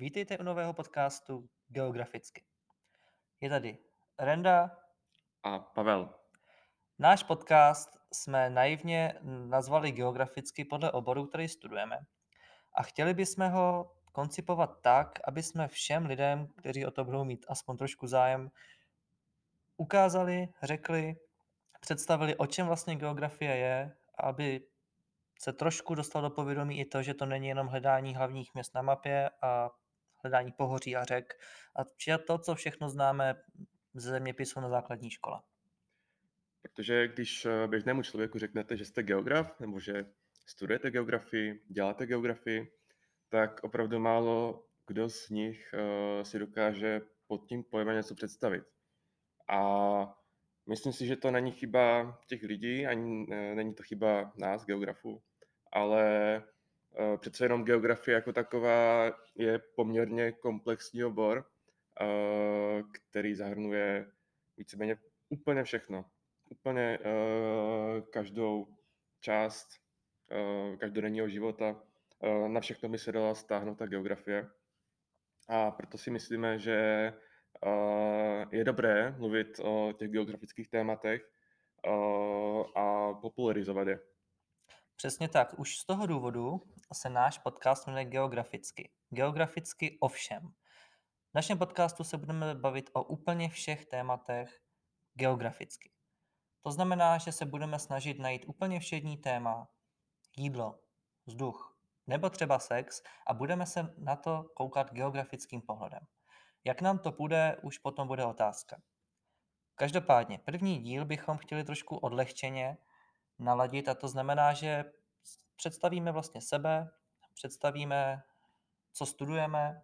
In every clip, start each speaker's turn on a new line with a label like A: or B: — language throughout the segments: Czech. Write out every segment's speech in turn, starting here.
A: Vítejte u nového podcastu Geograficky. Je tady Renda.
B: A Pavel.
A: Náš podcast jsme naivně nazvali geograficky podle oboru, který studujeme. A chtěli bychom ho koncipovat tak, aby jsme všem lidem, kteří o to budou mít aspoň trošku zájem, ukázali, řekli, představili, o čem vlastně geografie je, aby se trošku dostal do povědomí i to, že to není jenom hledání hlavních měst na mapě a hledání pohoří a řek a to, co všechno známe ze zeměpisu na základní škole.
B: Protože když eh, běžnému člověku řeknete, že jste geograf nebo že studujete geografii, děláte geografii, tak opravdu málo kdo z nich uh, si dokáže pod tím pojmem něco představit. A myslím si, že to není chyba těch lidí, ani uh, není to chyba nás, geografů, ale přece jenom geografie jako taková je poměrně komplexní obor, uh, který zahrnuje víceméně úplně všechno. Úplně uh, každou část každodenního života Eh, na všechno by se dala stáhnout ta geografie. A proto si myslíme, že eh, je dobré mluvit o těch geografických tématech eh, a popularizovat je.
A: Přesně tak. Už z toho důvodu se náš podcast jmenuje Geograficky. Geograficky o všem. V našem podcastu se budeme bavit o úplně všech tématech geograficky. To znamená, že se budeme snažit najít úplně všední téma, jídlo, vzduch, nebo třeba sex a budeme se na to koukat geografickým pohledem. Jak nám to půjde, už potom bude otázka. Každopádně, první díl bychom chtěli trošku odlehčeně naladit a to znamená, že představíme vlastně sebe, představíme, co studujeme,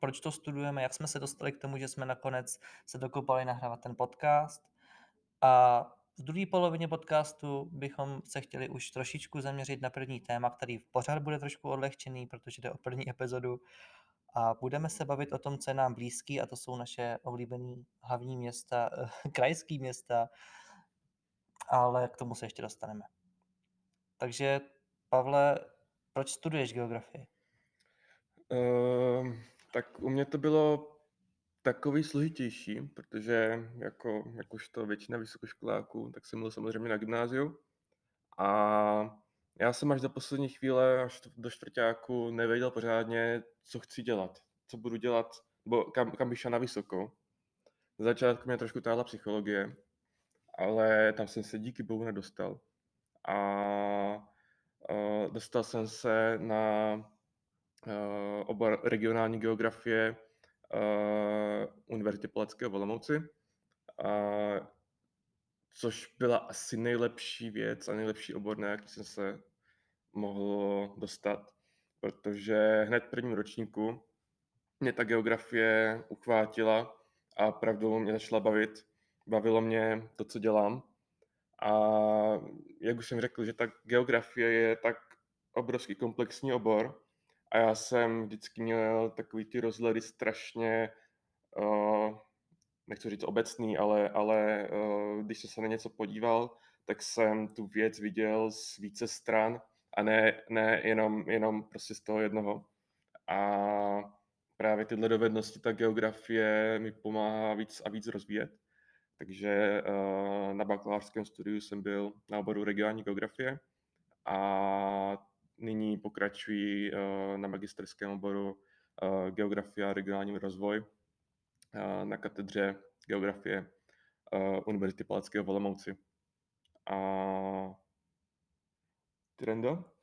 A: proč to studujeme, jak jsme se dostali k tomu, že jsme nakonec se dokopali nahrávat ten podcast a v druhé polovině podcastu bychom se chtěli už trošičku zaměřit na první téma, který pořád bude trošku odlehčený, protože jde o první epizodu. A budeme se bavit o tom, co je nám blízký, a to jsou naše oblíbené hlavní města, krajské města, ale k tomu se ještě dostaneme. Takže, Pavle, proč studuješ geografii?
B: Uh, tak u mě to bylo takový složitější, protože jako, jakožto většina vysokoškoláků, tak jsem byl samozřejmě na gymnáziu. A já jsem až do poslední chvíle, až do čtvrtáku, nevěděl pořádně, co chci dělat, co budu dělat, nebo kam, kam bych šel na vysokou. Na začátku mě trošku táhla psychologie, ale tam jsem se díky bohu nedostal. A uh, dostal jsem se na uh, obor regionální geografie uh, Univerzitě Palackého v Olomouci, uh, což byla asi nejlepší věc a nejlepší obor, na jaký jsem se mohl dostat, protože hned v prvním ročníku mě ta geografie uchvátila a pravdou mě začala bavit. Bavilo mě to, co dělám. A jak už jsem řekl, že ta geografie je tak obrovský komplexní obor, a já jsem vždycky měl takový ty rozhledy strašně, uh, nechci říct obecný, ale, ale uh, když jsem se na něco podíval, tak jsem tu věc viděl z více stran a ne, ne jenom, jenom prostě z toho jednoho. A právě tyhle dovednosti, ta geografie mi pomáhá víc a víc rozvíjet. Takže uh, na bakalářském studiu jsem byl na oboru regionální geografie a nyní pokračují eh, na magisterském oboru eh, geografie a regionální rozvoj eh, na katedře geografie Univerzity Palackého v Olomouci. A Trendo?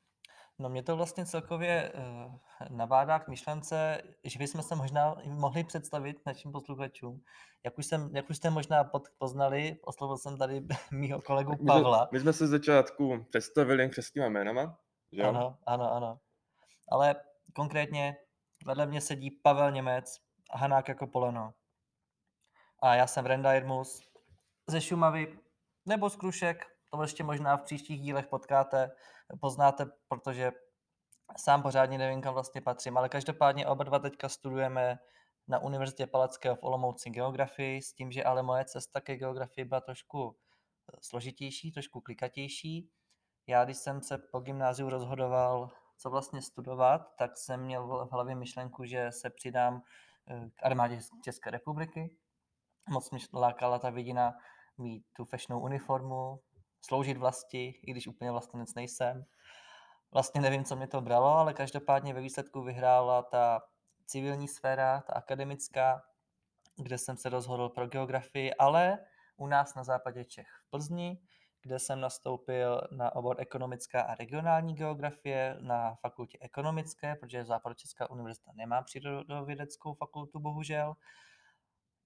A: No mě to vlastně celkově uh, nabádá k myšlence, že bychom se možná mohli představit našim posluchačům. Jak už, jsem, jak už jste možná pod, poznali, oslovil jsem tady mýho kolegu Pavla.
B: My, my jsme se začátku představili křesníma jménama.
A: Jo? Ano, ano, ano. Ale konkrétně vedle mě sedí Pavel Němec a Hanák jako poleno. A já jsem Renda Irmus ze Šumavy nebo z Krušek, to ještě možná v příštích dílech potkáte, poznáte, protože sám pořádně nevím, kam vlastně patřím, ale každopádně oba dva teďka studujeme na Univerzitě Palackého v Olomouci geografii, s tím, že ale moje cesta ke geografii byla trošku složitější, trošku klikatější já, když jsem se po gymnáziu rozhodoval, co vlastně studovat, tak jsem měl v hlavě myšlenku, že se přidám eh, k armádě České republiky. Moc mě lákala ta vidina mít tu fešnou uniformu, sloužit vlasti, i když úplně vlastenec nejsem. Vlastně nevím, co mě to bralo, ale každopádně ve výsledku vyhrála ta civilní sféra, ta akademická, kde jsem se rozhodl pro geografii, ale u nás na západě Čech v Plzni, kde jsem nastoupil na obor ekonomická a regionální geografie na fakultě ekonomické, protože Západočeská univerzita nemá přírodovědeckou fakultu, bohužel.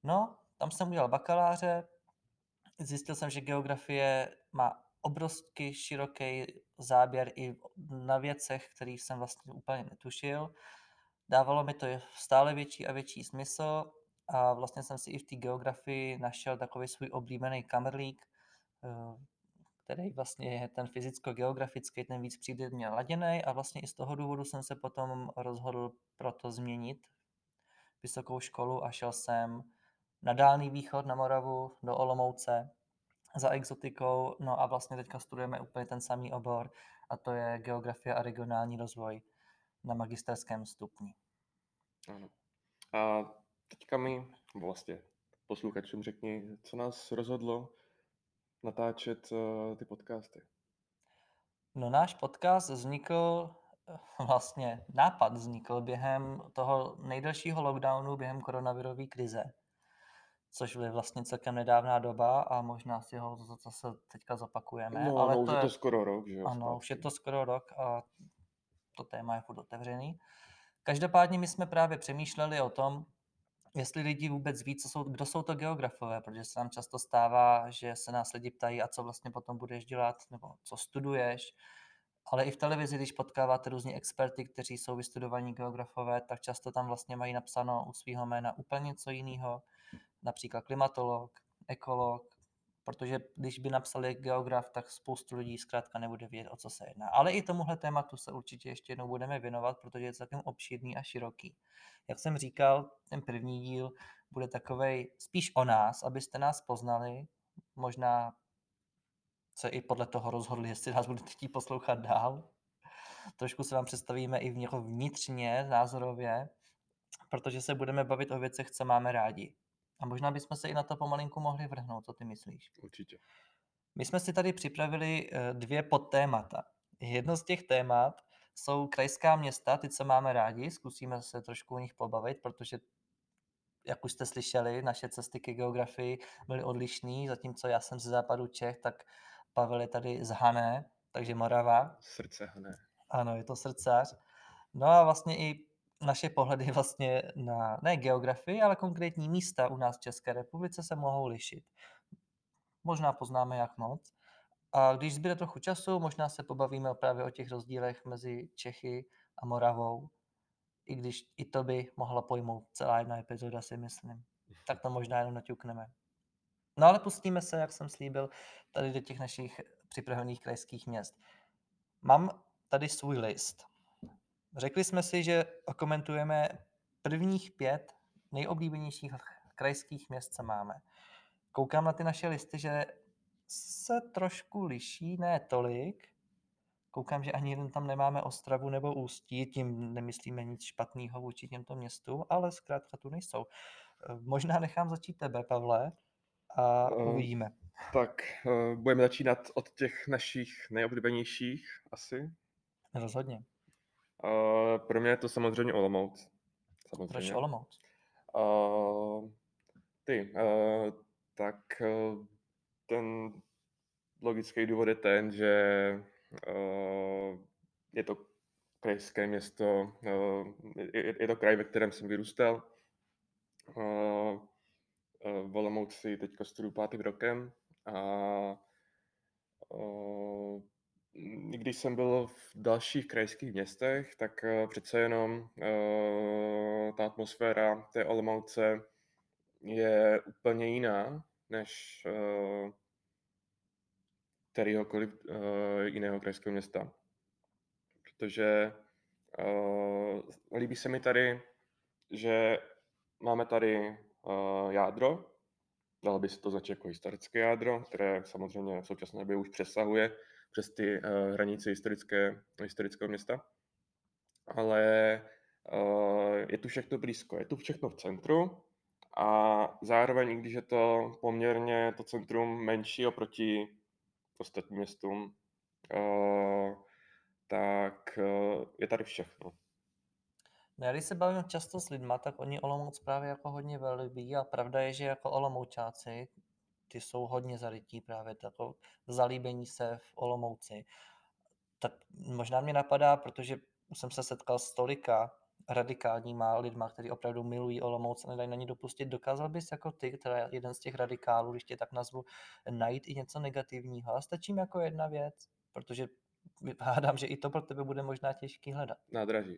A: No, tam jsem udělal bakaláře, zjistil jsem, že geografie má obrovský široký záběr i na věcech, kterých jsem vlastně úplně netušil. Dávalo mi to stále větší a větší smysl a vlastně jsem si i v té geografii našel takový svůj oblíbený kamerlík, eh, který vlastně je ten fyzicko-geografický, ten víc mě laděný a vlastně i z toho důvodu jsem se potom rozhodl pro to změnit vysokou školu a šel jsem na Dálný východ, na Moravu, do Olomouce za exotikou, no a vlastně teďka studujeme úplně ten samý obor a to je geografie a regionální rozvoj na magisterském stupni.
B: Ano. A teďka mi, vlastně posluchačům řekni, co nás rozhodlo natáčet uh, ty podcasty.
A: No náš podcast vznikl, vlastně nápad vznikl během toho nejdelšího lockdownu, během koronavirové krize, což je vlastně celkem nedávná doba a možná si ho zase teďka zopakujeme.
B: No,
A: ale
B: no už
A: to
B: je to skoro rok, že jo?
A: Ano,
B: zpátky.
A: už je to skoro rok a to téma je furt otevřený. Každopádně my jsme právě přemýšleli o tom, jestli lidi vůbec ví, co jsou, kdo jsou to geografové, protože se nám často stává, že se nás lidi ptají, a co vlastně potom budeš dělat, nebo co studuješ. Ale i v televizi, když potkáváte různí experty, kteří jsou vystudovaní geografové, tak často tam vlastně mají napsáno u svého jména úplně něco jiného, například klimatolog, ekolog, protože když by napsali geograf, tak spoustu lidí zkrátka nebude vědět, o co se jedná. Ale i tomuhle tématu se určitě ještě jednou budeme věnovat, protože je celkem obšírný a široký. Jak jsem říkal, ten první díl bude takovej spíš o nás, abyste nás poznali, možná se i podle toho rozhodli, jestli nás budete chtít poslouchat dál. Trošku se vám představíme i v něho vnitřně, názorově, protože se budeme bavit o věcech, co máme rádi. A možná bychom se i na to pomalinku mohli vrhnout, co ty myslíš?
B: Určitě.
A: My jsme si tady připravili eh, dvě podtémata. Jedno z těch témat jsou krajská města, ty, co máme rádi, zkusíme se trošku o nich pobavit, protože jak už jste slyšeli, naše cesty ke geografii byly odlišné, zatímco já jsem ze západu Čech, tak Pavel je tady z Hané, takže Morava.
B: Srdce Hané.
A: Ano, je to srdcař. No a vlastně i naše pohledy vlastně na ne geografii, ale konkrétní místa u nás v České republice se mohou lišit. Možná poznáme jak moc. A když zbyde trochu času, možná se pobavíme právě o těch rozdílech mezi Čechy a Moravou, i když i to by mohla pojmout celá jedna epizoda, si myslím. Tak to možná jenom naťukneme. No ale pustíme se, jak jsem slíbil, tady do těch našich připravených krajských měst. Mám tady svůj list. Řekli jsme si, že okomentujeme prvních pět nejoblíbenějších krajských měst, co máme. Koukám na ty naše listy, že se trošku liší, ne tolik. Koukám, že ani jeden tam nemáme Ostravu nebo Ústí, tím nemyslíme nic špatného vůči těmto městům, ale zkrátka tu nejsou. Možná nechám začít tebe, Pavle, a
B: Eh,
A: uvidíme.
B: Tak, uh, budeme začínat od těch našich nejoblíbenějších asi.
A: Rozhodně.
B: Uh, pro mě je to samozřejmě Olomouc.
A: Proč
B: Samozřejmě.
A: Olomouc?
B: Uh, ty, uh, tak uh, ten logický důvod je ten, že uh, je to krajské město, uh, je, je to kraj, ve kterém jsem vyrůstal. Uh, uh, v Olomouci teďka studuju pátým rokem a uh, když jsem byl v dalších krajských městech, tak uh, přece jenom uh, ta atmosféra té Olomouce je úplně jiná než kterýhokoliv uh, jiného krajského města. Protože líbí se mi tady, že máme tady jádro, dalo by se to začít jako historické jádro, které samozřejmě v současné době už přesahuje přes ty uh, hranice historické, historického města. ale uh, je tu všechno blízko. Je tu všechno v centru a zároveň, když je to poměrně to centrum menší oproti ostatním městům, uh, tak uh, je tady všechno.
A: No když se bavím často s lidma, tak oni Olomouc právě jako hodně velibí a pravda je, že jako Olomoučáci, ty jsou hodně zarytí právě tako zalíbení se v Olomouci. Tak možná mě napadá, protože jsem se setkal s tolika radikálníma lidma, kteří opravdu milují Olomouc a nedají na ní dopustit. Dokázal bys jako ty, která je jeden z těch radikálů, když tě tak nazvu, najít i něco negativního? A stačí mi jako jedna věc, protože hádám, že i to pro tebe bude možná těžký hledat.
B: Nádraží.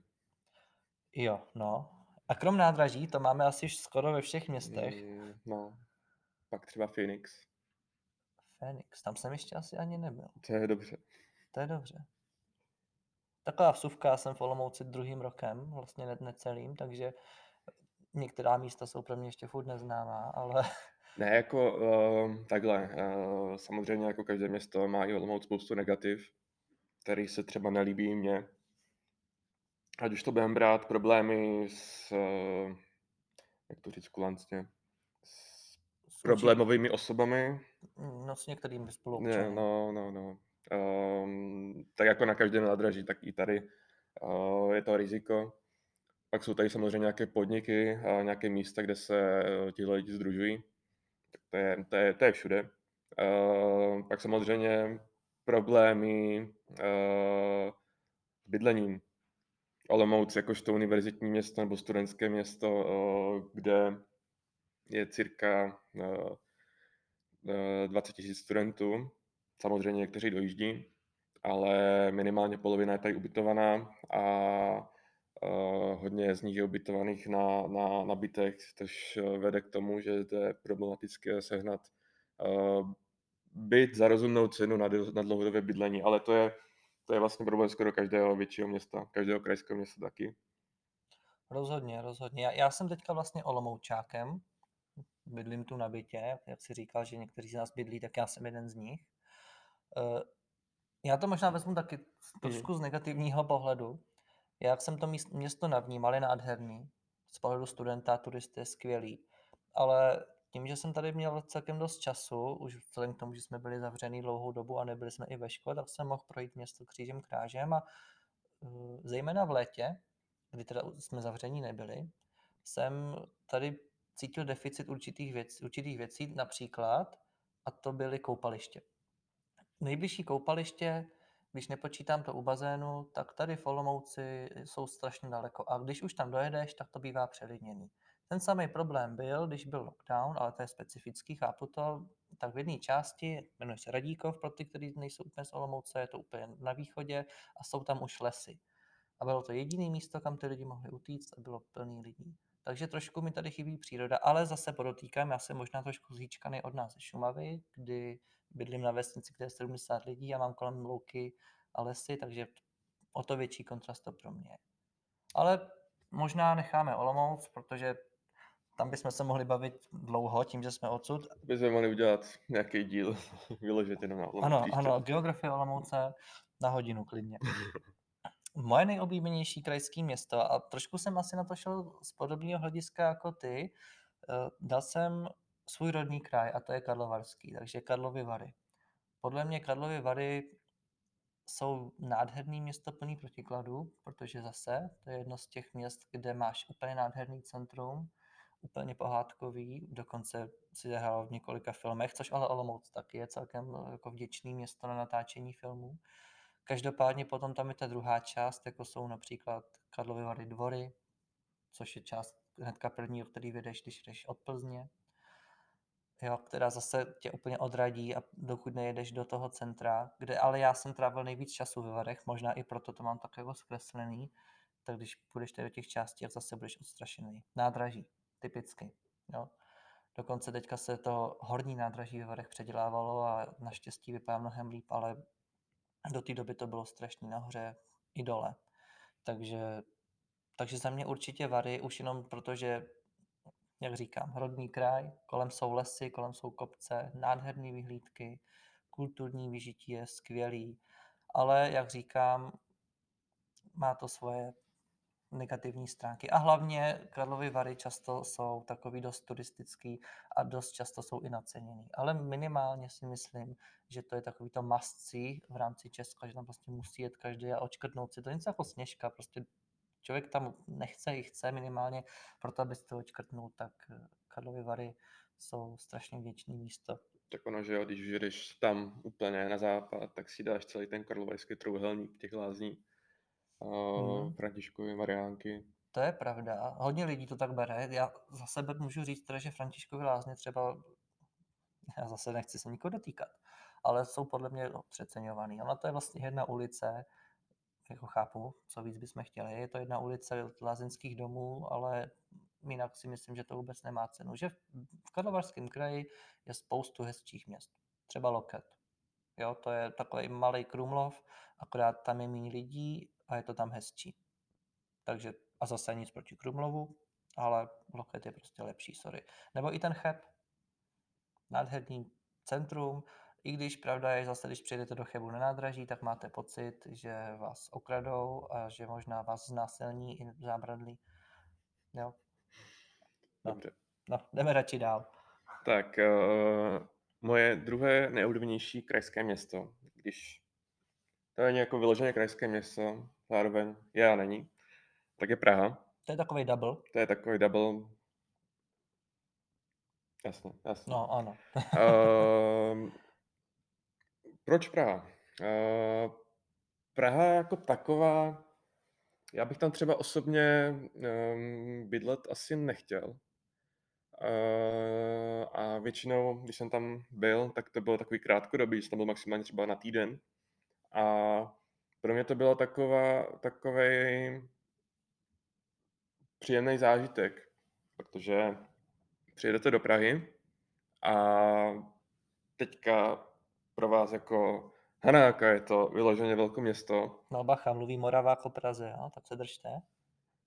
A: Jo, no. A krom nádraží, to máme asi skoro ve všech městech.
B: Mm, no, pak třeba Phoenix.
A: Phoenix, tam jsem ještě asi ani nebyl.
B: To je dobře.
A: To je dobře. Taková vsuvka, já jsem v Olomouci druhým rokem, vlastně ne, necelým, takže některá místa jsou pro mě ještě furt neznámá, ale...
B: Ne, jako uh, takhle. Uh, samozřejmě jako každé město má i Olomouc spoustu negativ, který se třeba nelíbí mně. Ať už to budeme brát problémy s, uh, jak to říct kulantně, problémovými osobami.
A: No s některými spoluobčany.
B: Ne, no, no, no. Um, tak jako na každém nádraží, tak i tady uh, je to riziko. Pak jsou tady samozřejmě nějaké podniky a nějaké místa, kde se uh, ti lidi združují. Tak to je, to je, to je všude. Uh, pak samozřejmě problémy uh, s bydlením. Olomouc jakožto univerzitní město nebo studentské město, uh, kde je cirka uh, 20 000 studentů, Samozřejmě někteří dojíždí, ale minimálně polovina je tady ubytovaná a uh, hodně z nich je ubytovaných na, na, na bytech, což vede k tomu, že je problematické sehnat byt za rozumnou cenu na, na dlouhodobé bydlení, ale to je, to je vlastně problém skoro každého většího města, každého krajského města taky.
A: Rozhodně, rozhodně. Já, já jsem teďka vlastně Olomoučákem, bydlím tu na bytě, jak si říkal, že někteří z nás bydlí, tak já jsem jeden z nich. Eh, já to možná vezmu taky trošku z negativního pohledu. Jak jsem to město navnímal, je nádherný. Z pohledu studenta, turisty je skvělý. Ale tím, že jsem tady měl celkem dost času, už vzhledem k tomu, že jsme byli zavřený dlouhou dobu a nebyli jsme i ve škole, tak jsem mohl projít město křížem krážem a uh, zejména v létě, kdy teda jsme zavření nebyli, jsem tady cítil deficit určitých, věc, určitých věcí, například, a to byly koupaliště. Nejbližší koupaliště, když nepočítám to u bazénu, tak tady v Olomouci jsou strašně daleko. A když už tam dojedeš, tak to bývá přelidněný. Ten samý problém byl, když byl lockdown, ale to je specifický, chápu to, tak v jedné části, jmenuje se Radíkov, pro ty, kteří nejsou úplně z Olomouce, je to úplně na východě a jsou tam už lesy. A bylo to jediné místo, kam ty lidi mohli utíct a bylo plný lidí. Takže trošku mi tady chybí příroda, ale zase podotýkám, já jsem možná trošku zhýčkaný od nás ze Šumavy, kdy bydlím na vesnici, kde je 70 lidí a mám kolem louky a lesy, takže o to větší kontrast to pro mě. Ale možná necháme Olomouc, protože tam bychom se mohli bavit dlouho tím, že jsme odsud.
B: Bychom mohli udělat nějaký díl, vyložit jenom na Olomouc.
A: Ano, ano, geografie Olomouce na hodinu klidně. Moje nejoblíbenější krajské město, a trošku jsem asi na to šel z podobného hlediska jako ty, eh, dal jsem svůj rodný kraj a to je Karlovarský, takže Karlovy Vary. Podle mě Karlovy Vary jsou nádherný město plný protikladů, protože zase to je jedno z těch měst, kde máš úplně nádherný centrum, úplně pohádkový, dokonce si zahrál v několika filmech, což ale Olomouc taky je celkem jako vděčný město na natáčení filmů. Každopádně potom tam je ta druhá část, jako jsou například Karlovy Vary dvory, což je část hnedka první, o který vyjdeš, když jdeš od Plzně jo, která zase tě úplně odradí a dokud nejedeš do toho centra, kde ale já jsem trávil nejvíc času ve Varech, možná i proto to mám tak jako zkreslený, tak když půjdeš do těch částí, tak zase budeš odstrašený. Nádraží, typicky, jo. Dokonce teďka se to horní nádraží ve Varech předělávalo a naštěstí vypadá mnohem líp, ale do té doby to bylo strašný nahoře i dole. Takže, takže za mě určitě Vary, už jenom protože jak říkám, rodný kraj, kolem jsou lesy, kolem jsou kopce, nádherné vyhlídky, kulturní vyžití je skvělý, ale jak říkám, má to svoje negativní stránky. A hlavně Karlovy Vary často jsou takový dost turistický a dost často jsou i naceněný. Ale minimálně si myslím, že to je takový to must v rámci Česka, že tam prostě musí jet každý a očkrtnout si. To je něco jako sněžka, prostě člověk tam nechce i chce minimálně, proto aby to očkrtnul, tak eh, Karlovy Vary jsou strašně věčný místo.
B: Tak ono, že jo, když jdeš tam úplně na západ, tak si dáš celý ten karlovarský trouhelník těch lázní hmm. Františkovy Mariánky.
A: To je pravda. Hodně lidí to tak bere. Já za sebe můžu říct, teda, že Františkovy lázně třeba, já zase nechci se nikoho dotýkat, ale jsou podle mě přeceňovaný. Ona to je vlastně jedna ulice, jako chápu, co víc bychom chtěli. Je to jedna ulice lázeňských domů, ale jinak si myslím, že to vůbec nemá cenu. Že v Karlovarském kraji je spoustu hezčích měst. Třeba Loket. Jo, to je takový malý Krumlov, akorát tam je méně lidí a je to tam hezčí. Takže a zase nic proti Krumlovu, ale Loket je prostě lepší, sorry. Nebo i ten Cheb. Nádherný centrum, i když pravda je, zase když přijedete do Chebu na nádraží, tak máte pocit, že vás okradou a že možná vás znásilní i zábradlí. Jo. No. Dobře. No, jdeme radši dál.
B: Tak, uh, moje druhé nejoblíbenější krajské město, když to je jako vyloženě krajské město, zároveň je a není, tak je Praha.
A: To je takový double.
B: To je takový double. Jasně, jasně.
A: No, ano.
B: uh, proč Praha? Uh, Praha jako taková, já bych tam třeba osobně um, bydlet asi nechtěl. Uh, a většinou, když jsem tam byl, tak to bylo takový krátkodobý, že tam byl maximálně třeba na týden. A pro mě to bylo taková, takový příjemný zážitek, protože přijedete do Prahy a teďka pro vás jako Hanáka je to vyloženě velké město.
A: No bacha, mluví Moravák o Praze, jo? tak se držte.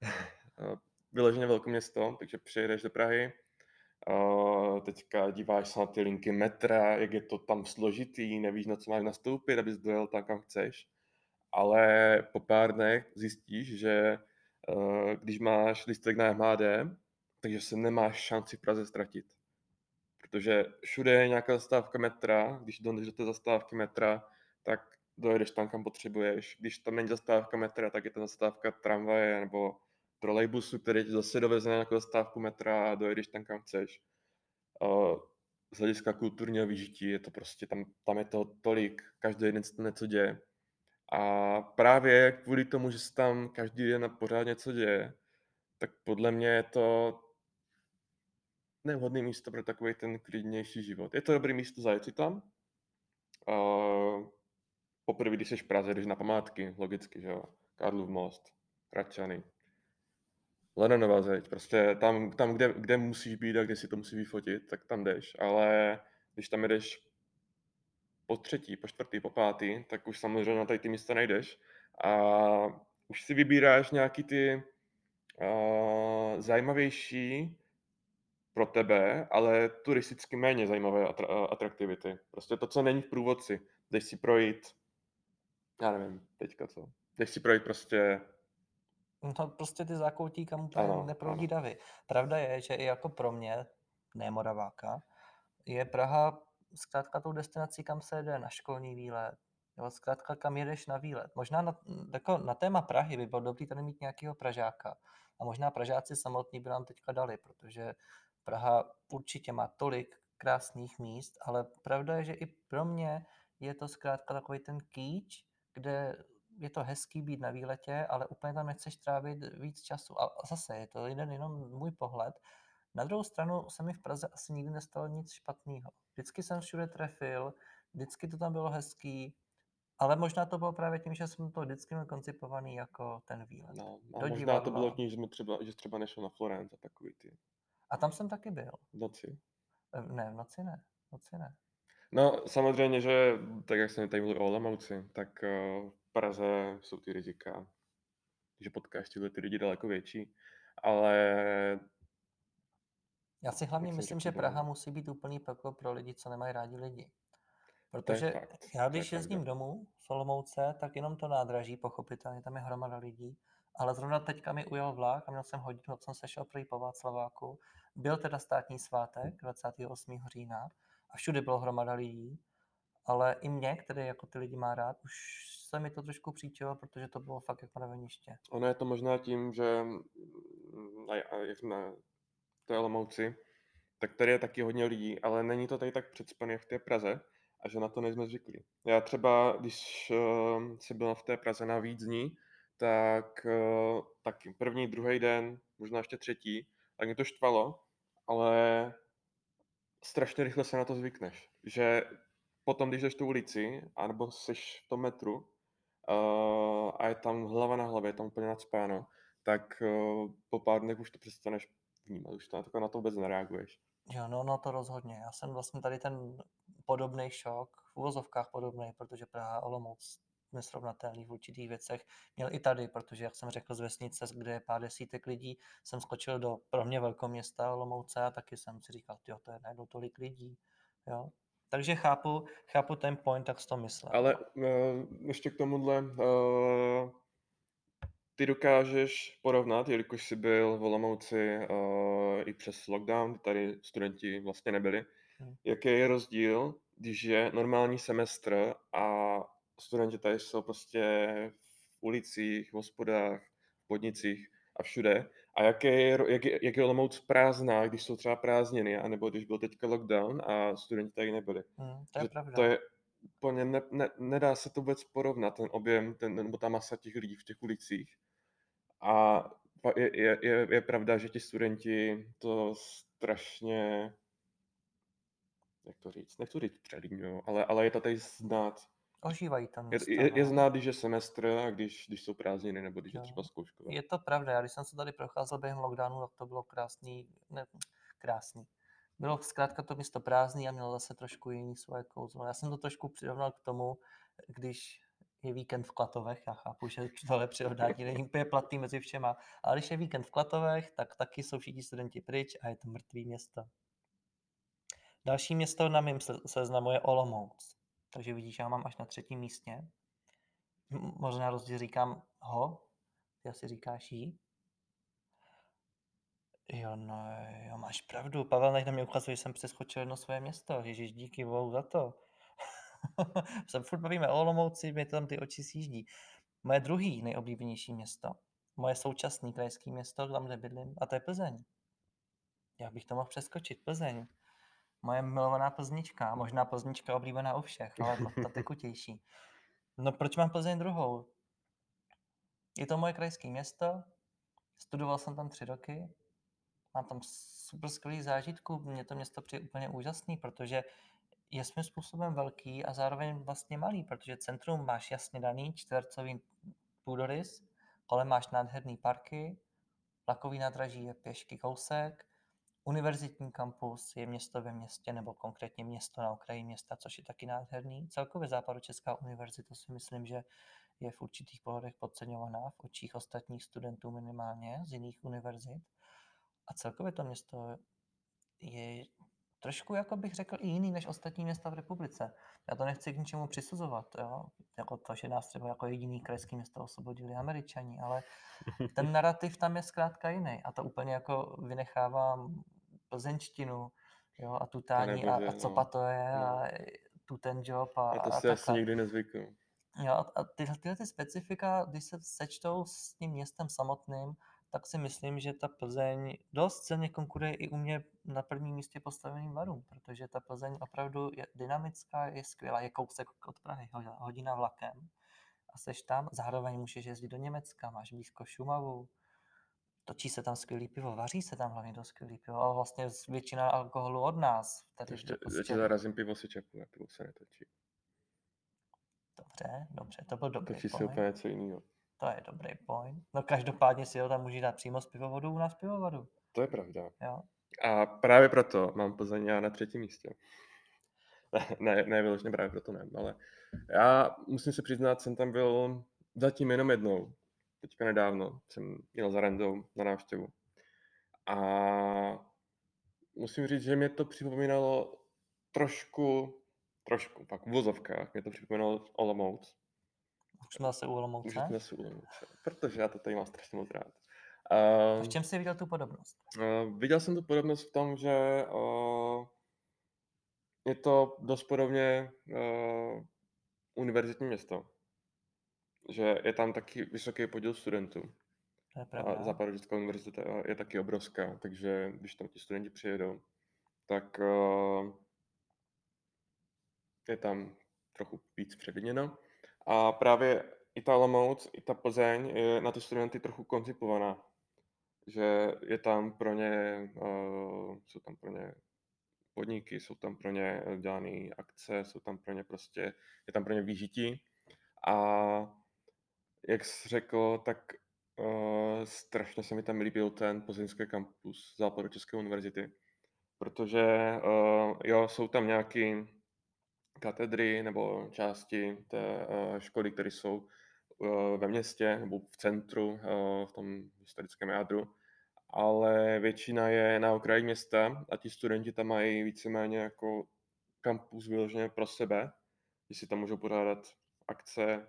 B: vyloženě velké město, takže přijedeš do Prahy, Uh, teďka díváš se na ty linky metra, jak je to tam složitý, nevíš, na co máš nastoupit, abys dojel tam, kam chceš. Ale po pár dnech zjistíš, že uh, když máš listek na MHD, takže se nemáš šanci v Praze ztratit. Protože všude je nějaká zastávka metra, když dojdeš do té zastávky metra, tak dojedeš tam, kam potřebuješ. Když tam není zastávka metra, tak je to zastávka tramvaje nebo trolejbusu, který tě zase doveze na nějakou zastávku metra a dojedeš tam, kam chceš. Z hlediska kulturního vyžití je to prostě, tam, tam je to tolik, každý den se tam něco děje. A právě kvůli tomu, že se tam každý den pořád něco děje, tak podle mě je to nevhodné místo pro takový ten klidnější život. Je to dobrý místo zajet si tam. Uh, poprvé, když jsi v Praze, jdeš na památky, logicky, že jo. Karlův most, Hradčany, Lenonova zeď, prostě tam, tam kde, kde musíš být a kde si to musí vyfotit, tak tam jdeš, ale když tam jdeš po třetí, po čtvrtý, po pátý, tak už samozřejmě na tady ty místa nejdeš a už si vybíráš nějaký ty uh, zajímavější pro tebe, ale turisticky méně zajímavé atraktivity. Prostě to, co není v průvodci. Jdeš si projít, já nevím, teďka co. Jdeš si projít prostě
A: No prostě ty zákoutí, kam úplně ano, neproudí ano. davy. Pravda je, že i jako pro mě, ne Moraváka, je Praha zkrátka tou destinací, kam se jde na školní výlet, jo, zkrátka kam jedeš na výlet. Možná na, jako na téma Prahy by bylo dobrý tady mít nějakého Pražáka. A možná Pražáci samotní by nám teďka dali, protože Praha určitě má tolik krásných míst, ale pravda je, že i pro mě je to zkrátka takový ten kýč, kde je to hezký být na výletě, ale úplně tam nechceš trávit víc času. A zase je to jeden jenom můj pohled. Na druhou stranu se mi v Praze asi nikdy nestalo nic špatného. Vždycky jsem všude trefil, vždycky to tam bylo hezký, ale možná to bylo právě tím, že jsem to vždycky měl koncipovaný jako ten výlet.
B: No, a Do možná divadla. to bylo tím, že, jsme třeba, že třeba nešel na Florence a takový ty.
A: A tam jsem taky byl.
B: V noci?
A: Ne, v noci ne. V noci ne.
B: No, samozřejmě, že tak jak jsem tady mluvil o Olomouci, tak uh, v Praze jsou ty rizika, že potkáš tyhle ty lidi daleko větší, ale...
A: Já si hlavně myslím, že Praha musí být úplný peklo pro lidi, co nemají rádi lidi. Protože já když jezdím domů z Olomouce, tak jenom to nádraží, pochopitelně, tam je hromada lidí, ale zrovna teďka mi ujel vlak a měl jsem hodinu, jsem se šel projít po Václaváku. Byl teda státní svátek 28. října a všude bylo hromada lidí, ale i mě, který jako ty lidi má rád, už se mi to trošku příčilo, protože to bylo fakt jako na veniště.
B: Ono je to možná tím, že mm, jak na té Olomouci, tak tady je taky hodně lidí, ale není to tady tak předspané jak v té Praze a že na to nejsme zvyklí. Já třeba, když uh, jsem byl v té Praze na víc dní, tak uh, taky první, druhý den, možná ještě třetí, tak mě to štvalo, ale strašně rychle se na to zvykneš. Že potom, když jdeš tu ulici, anebo jsi v tom metru uh, a je tam hlava na hlavě, je tam úplně nadspáno, tak uh, po pár dnech už to přestaneš vnímat, už to na to vůbec nereaguješ.
A: Jo, no, no to rozhodně. Já jsem vlastně tady ten podobný šok, v uvozovkách podobný, protože Praha Olomouc nesrovnatelný v určitých věcech. Měl i tady, protože, jak jsem řekl, z vesnice, kde je pár desítek lidí, jsem skočil do pro mě velkoměsta Olomouce a taky jsem si říkal, jo, to je najednou tolik lidí. Jo. Takže chápu, chápu ten point, tak to myslel.
B: Ale uh, ještě k tomuhle, uh, ty dokážeš porovnat, jelikož jsi byl v Olomouci uh, i přes lockdown, tady studenti vlastně nebyli. Hmm. Jaký je rozdíl, když je normální semestr a studenti tady jsou prostě v ulicích, v hospodách, v podnicích a všude. A jak je, jak je, jak je Olomouc prázdná, když jsou třeba prázdniny, anebo když byl teďka lockdown a studenti tady nebyli.
A: Hmm, to je
B: že
A: pravda.
B: To je úplně, ne, ne, nedá se to vůbec porovnat, ten objem, ten, nebo ta masa těch lidí v těch ulicích. A je, je, je, je pravda, že ti studenti to strašně, jak to říct, nechci říct přelíňují, ale, ale je to tady znát.
A: Ožívají tam
B: Je, je, je znát, když je semestr a když, když jsou prázdniny, nebo když jo. je třeba zkouškové.
A: Je to pravda, já když jsem se tady procházel během lockdownu, tak to bylo krásný, ne, krásný. Bylo zkrátka to místo prázdný a mělo zase trošku jiný svoje kouzlo. Já jsem to trošku přirovnal k tomu, když je víkend v Klatovech, já chápu, že tohle přirovnání není úplně platný mezi všema, ale když je víkend v Klatovech, tak taky jsou všichni studenti pryč a je to mrtvý město. Další město na mém seznamu je Olomouc. Takže vidíš, já mám až na třetím místě. Možná rozdíl říkám ho, ty asi říkáš jí. Jo, no, jo, máš pravdu. Pavel nech na mě ukazuje, že jsem přeskočil jedno své město. Ježíš, díky bohu za to. se furt bavíme o Olomouci, mě tam ty oči sjíždí. Moje druhý nejoblíbenější město, moje současné krajské město, tam, kde bydlím, a to je Plzeň. Já bych to mohl přeskočit, Plzeň. Moje milovaná Plznička, možná Plznička oblíbená u všech, ale ta, ta tekutější. No proč mám Plzeň druhou? Je to moje krajské město, studoval jsem tam tři roky, mám tam super skvělý zážitku, mě to město přijde úplně úžasný, protože je svým způsobem velký a zároveň vlastně malý, protože centrum máš jasně daný čtvercový půdorys, kolem máš nádherný parky, vlakový nádraží je pěšky kousek, univerzitní kampus je město ve městě, nebo konkrétně město na okraji města, což je taky nádherný. Celkově Západočeská univerzita si myslím, že je v určitých pohledech podceňovaná v očích ostatních studentů minimálně z jiných univerzit. A celkově to město je trošku, jako bych řekl, i jiný než ostatní města v republice. Já to nechci k ničemu přisuzovat, jo? jako to, že nás třeba jako jediný krajský město osvobodili američani, ale ten narrativ tam je zkrátka jiný a to úplně jako vynechávám plzeňštinu jo? a tutání a, a co no. to je no. a tu ten job a,
B: a to si a asi nikdy nezvyknu.
A: Jo, a tyhle, tyhle ty specifika, když se sečtou s tím městem samotným, tak si myslím, že ta Plzeň dost silně konkuruje i u mě na prvním místě postaveným varům, protože ta Plzeň opravdu je dynamická, je skvělá, je kousek od Prahy, hodina vlakem a seš tam, zároveň můžeš jezdit do Německa, máš blízko Šumavu, točí se tam skvělý pivo, vaří se tam hlavně to skvělý pivo, ale vlastně většina alkoholu od nás.
B: Tady ještě, prostě... ještě zarazím pivo si čepu, pivo se netočí.
A: Dobře, dobře, to byl dobrý
B: Točí se úplně něco jiného.
A: To je dobrý point. No každopádně si ho tam může dát přímo z pivovodu u nás pivovodu.
B: To je pravda.
A: Jo.
B: A právě proto mám Plzeň na třetím místě. Ne, ne, vyloženě právě proto ne, ale já musím se přiznat, jsem tam byl zatím jenom jednou. Teďka nedávno jsem jel za Randou na návštěvu. A musím říct, že mě to připomínalo trošku, trošku, pak v vozovkách, mě to připomínalo Olomouc.
A: Už jsme zase u
B: Už
A: Olomouce.
B: jsme zase u Olomouce, protože já to tady mám strašně moc rád.
A: A v
B: Uh,
A: čem jsi viděl tu podobnost?
B: uh, viděl jsem tu podobnost v tom, že uh, je to dost podobně uh, univerzitní město. Že je tam taky vysoký podíl studentů.
A: To je
B: A
A: pravda.
B: Západočeská univerzita je taky obrovská, takže když tam ti studenti přijedou, tak uh, je tam trochu víc převiněno. A právě i ta Olomouc, i ta Plzeň je na ty studenty trochu koncipovaná. Že je tam pro ně, uh, jsou tam pro ně podniky, jsou tam pro ně dělané akce, jsou tam pro ně prostě, je tam pro ně výžití. A jak jsi řekl, tak uh, strašně se mi tam líbil ten plzeňský kampus Západočeské univerzity, protože uh, jo, jsou tam nějaké katedry nebo části té uh, školy, které jsou uh, ve městě nebo v centru, uh, v tom historickém jádru, ale většina je na okraji města a ti studenti tam mají víceméně jako kampus vyloženě pro sebe, že si tam můžou pořádat akce,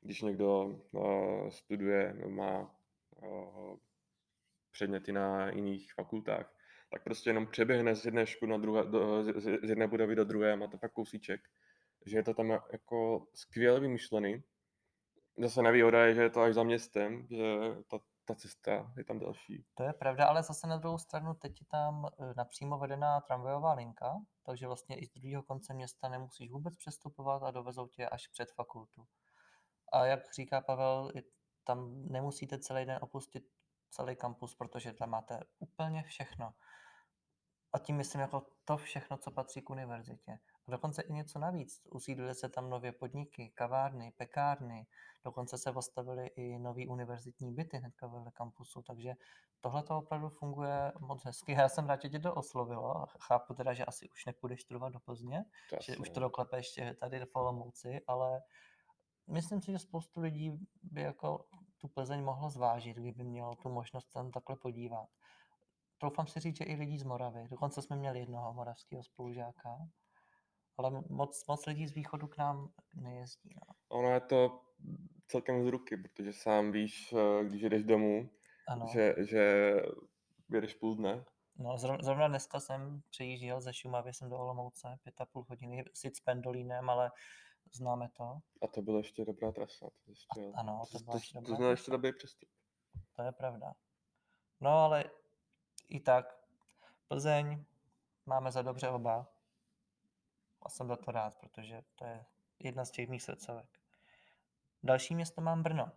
B: když někdo studuje má předměty na jiných fakultách, tak prostě jenom přeběhne z jedné školy na druhé, do, z, z jedné budovy do druhé, má to fakt kousíček. Že je to tam jako skvěle vymyšlený. Zase nevýhoda je, že je to až za městem, že ta, ta cesta je tam další.
A: To je pravda, ale zase na druhou stranu teď je tam eh, napřímo vedená tramvajová linka, takže vlastně i z druhého konce města nemusíš vůbec přestupovat a dovezou tě až před fakultu. A jak říká Pavel, tam nemusíte celý den opustit celý kampus, protože tam máte úplně všechno. A tím myslím jako to všechno, co patří k univerzitě. A dokonce i něco navíc. Usídlily se tam nově podniky, kavárny, pekárny, dokonce se postavily i nový univerzitní byty hnedka vedle kampusu, takže tohle to opravdu funguje moc hezky. Já jsem rád, že tě to oslovilo. Chápu teda, že asi už nepůjdeš studovat do Plzně,
B: To
A: že už to doklepeš tady v Olomouci, ale myslím si, že spoustu lidí by jako tu Plzeň mohlo zvážit, kdyby mělo tu možnost tam takhle podívat. Troufám si říct, že i lidí z Moravy. Dokonce jsme měli jednoho moravského spolužáka, ale moc, moc lidí z východu k nám nejezdí. No.
B: Ono je to celkem z ruky, protože sám víš, eh, když jdeš domů,
A: Ano.
B: že, že jedeš půl dne.
A: No, zrovna, dneska jsem přijížděl ze Šumavy, jsem do Olomouce, pět a půl hodiny, sice s pendolínem, ale známe to.
B: A to byla ještě dobrá trasa. To, ještě,
A: Ano, to
B: to,
A: byla
B: to,
A: ještě
B: to,
A: dobrá
B: znamená ještě dobrý přestup.
A: To je pravda. No ale i tak, Plzeň máme za dobře oba. A jsem za to rád, protože to je jedna z těch mých srdcovek. Další město mám Brno.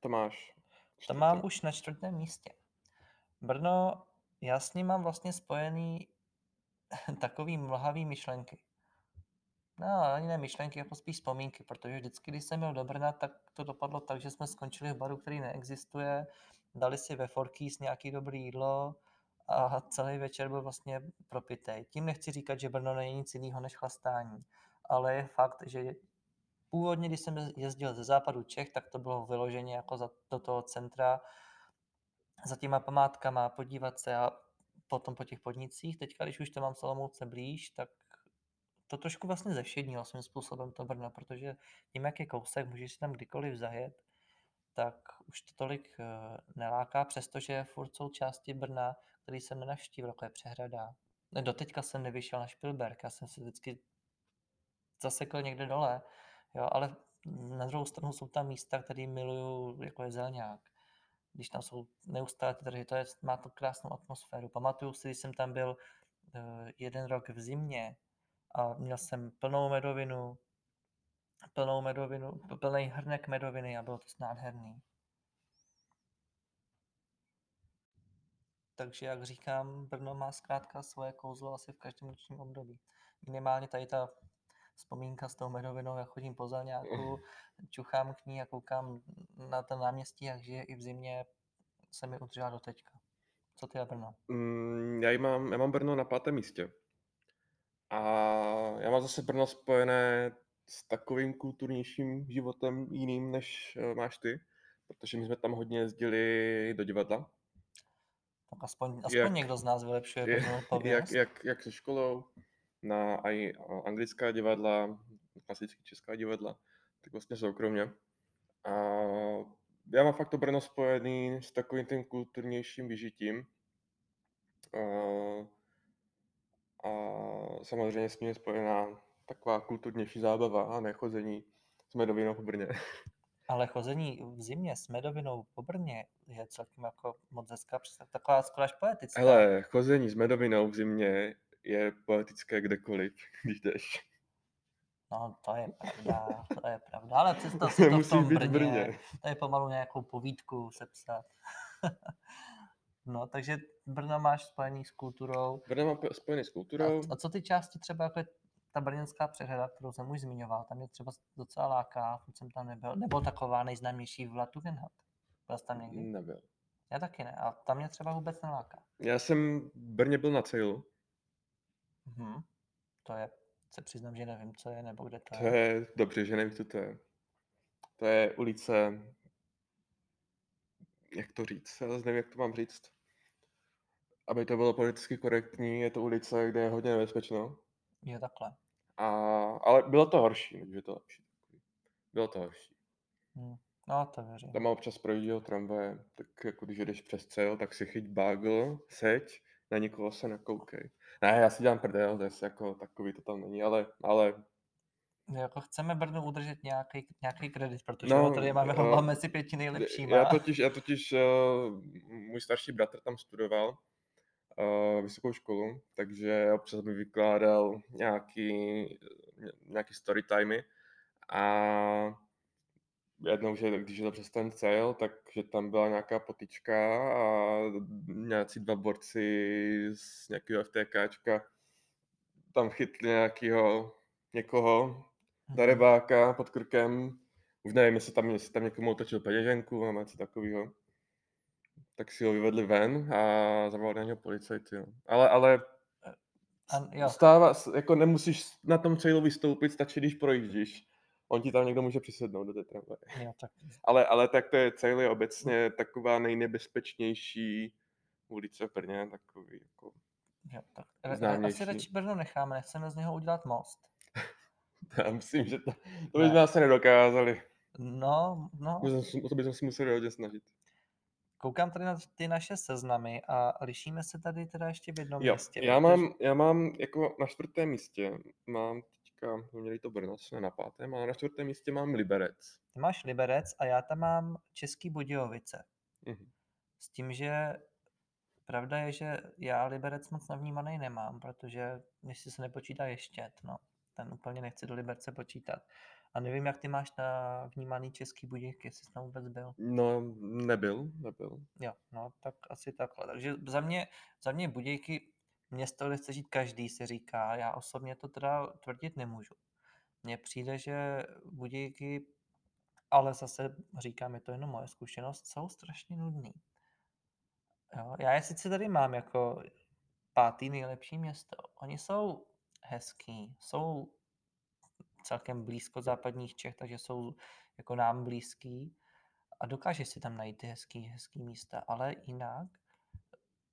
B: To máš.
A: To mám už na čtvrtém místě. Brno, já s ním mám vlastně spojený takový mlhavý myšlenky. No, ani ne myšlenky, jako spíš vzpomínky, protože vždycky, když jsem měl do Brna, tak to dopadlo tak, že jsme skončili v baru, který neexistuje, dali si ve Forkýs nějaký dobrý jídlo a celý večer byl vlastně propitej. Tím nechci říkat, že Brno není nic jiného než chlastání, ale je fakt, že původně, když jsem jezdil ze západu Čech, tak to bylo vyloženě jako za, do toho centra, za těma památkama, podívat se a potom po těch podnicích. Teďka, když už to mám Solomouce blíž, tak to trošku vlastně zevšednilo svým způsobem to Brno, protože tím, jak je kousek, můžeš si tam kdykoliv zajet, tak už to tolik uh, neláká, přestože furt jsou části Brna, který jsem nenavštívil, jako je Přehrada. Doteďka jsem nevyšel na Špilberg, já jsem se vždycky zasekl někde dole, jo, ale na druhou stranu jsou tam místa, které miluju, jako je Zelňák. Když tam jsou neustále ty trhy, to je, má to krásnou atmosféru. Pamatuju si, když jsem tam byl uh, jeden rok v zimě a měl jsem plnou medovinu, plnou medovinu, plný hrnek medoviny a bylo to nádherný. Takže, jak říkám, Brno má zkrátka svoje kouzlo asi v každém ročním období. Minimálně tady ta vzpomínka s tou medovinou, jak chodím po zelňáku, čuchám k ní a koukám na ten náměstí, jak žije i v zimě, se mi udržela do teďka. Co ty a Brno?
B: Mm, já, mám, já mám Brno na pátém místě. A já mám zase Brno spojené s takovým kulturnějším životem jiným, než uh, máš ty, protože my jsme tam hodně jezdili do divadla.
A: Tak aspoň, aspoň jak, někdo z nás vylepšuje Brno
B: jak, jak, jak se školou, na aj anglická divadla, klasicky česká divadla, tak vlastně soukromně. A já mám fakt to Brno spojený s takovým tím kulturnějším vyžitím. A, a samozřejmě s tím je spojená taková kulturnější zábava a nechodzení s medovinou po Brně.
A: Ale chození v zimě s medovinou po Brně je celkem jako moc hezká představa, taková skoro až poetická.
B: Hele, chození s medovinou v zimě je poetické kdekoliv, když jdeš.
A: No, to je pravda, to je pravda, ale přesto si to v tom Brně,
B: Brně.
A: to je pomalu nějakou povídku sepsat. no, takže Brno máš spojený s kulturou.
B: Brno po- spojený s
A: A,
B: kulturou.
A: a co ty části třeba, jako ta brněnská přehrada, kterou jsem už zmiňoval, tam mě třeba docela láká, furt jsem tam nebyl, nebo taková nejznámější vila Tugendhat. Byl jsi tam někdy?
B: Nebyl.
A: Já taky ne, a tam mě třeba vůbec neláká.
B: Já jsem v Brně byl na cejlu.
A: Mhm. To je, se přiznám, že nevím, co je, nebo kde to
B: To
A: je.
B: je dobře, že nevím, co to je. To je ulice, jak to říct, já nevím, jak to mám říct. Aby to bylo politicky korektní, je to ulice, kde je hodně nebezpečno.
A: Je takhle.
B: A, ale bylo to horší, než je to lepší. Bylo to horší.
A: Hm. No, to věřím.
B: Tam občas projížděl tramvaje, tak jako když jdeš přes cel, tak si chyť bagel, seď, na nikoho se nekoukej. Ne, já si dělám prdel, to je jako takový to tam není, ale, ale
A: Jako chceme Brnu udržet nějaký, nějaký kredit, protože
B: No,
A: no, tady máme, máme mezi pěti nejlepšíma.
B: Já totiž, já totiž uh, můj starší bratr tam studoval vysokou školu, takže občas mi vykládal nějaký, ně- nějaký story timey a jednou, že když jel přes ten cel, takže tam byla nějaká potička a nějací dva borci z nějakého FTKčka tam chytli nějakého někoho,
A: Mhm.
B: darebáka pod krkem, už nevím, jestli tam, jestli tam někomu otočil peněženku nebo něco takového. Tak si ho vyvedli ven a zavolali na něho policajty. Ale, ale
A: A, jo,
B: stává, jako nemusíš na tom trailu vystoupit, stačí, když projíždíš. On ti tam někdo může přisednout do té tramvaje. Ale, ale tak to je je obecně taková nejnebezpečnější ulice v Brně, takový jako
A: Jo, tak. Ra- ra- Asi radši Brno necháme, nechceme z něho udělat most.
B: já myslím, že to, to
A: Ne.
B: bychom asi nedokázali.
A: No, no,
B: To bychom- O to bychom si museli hodně snažit.
A: Koukám tady na ty naše seznamy a lišíme se tady teda ještě v jednom
B: Jo,
A: městě.
B: já
A: protože-
B: mám, já mám jako na čtvrtém místě, mám teďka, měli to Brno, jsme na pátém, ale na čtvrtém místě mám Liberec.
A: Ty máš Liberec a já tam mám Český Budějovice.
B: Mhm.
A: S tím, že pravda je, že já Liberec moc navnímaný nemám, protože jestli se nepočítá Ještět, no, ten úplně nechci do Liberce počítat. A nevím, jak ty máš na vnímaný Český Budějky, jestli jsi tam vůbec byl.
B: No, nebyl, nebyl.
A: Jo, no, tak asi takhle. Takže za mě, za mě Budějky, město, kde chce žít každý, se říká. Já osobně to teda tvrdit nemůžu. Mně přijde, že Budějky, ale zase říkám, je to jenom moje zkušenost, jsou strašně nudný. Jo, já je sice tady mám jako pátý nejlepší město. Oni jsou hezký, jsou celkem blízko západních Čech, takže jsou jako nám blízký a dokáže si tam najít ty hezký, hezký místa, ale jinak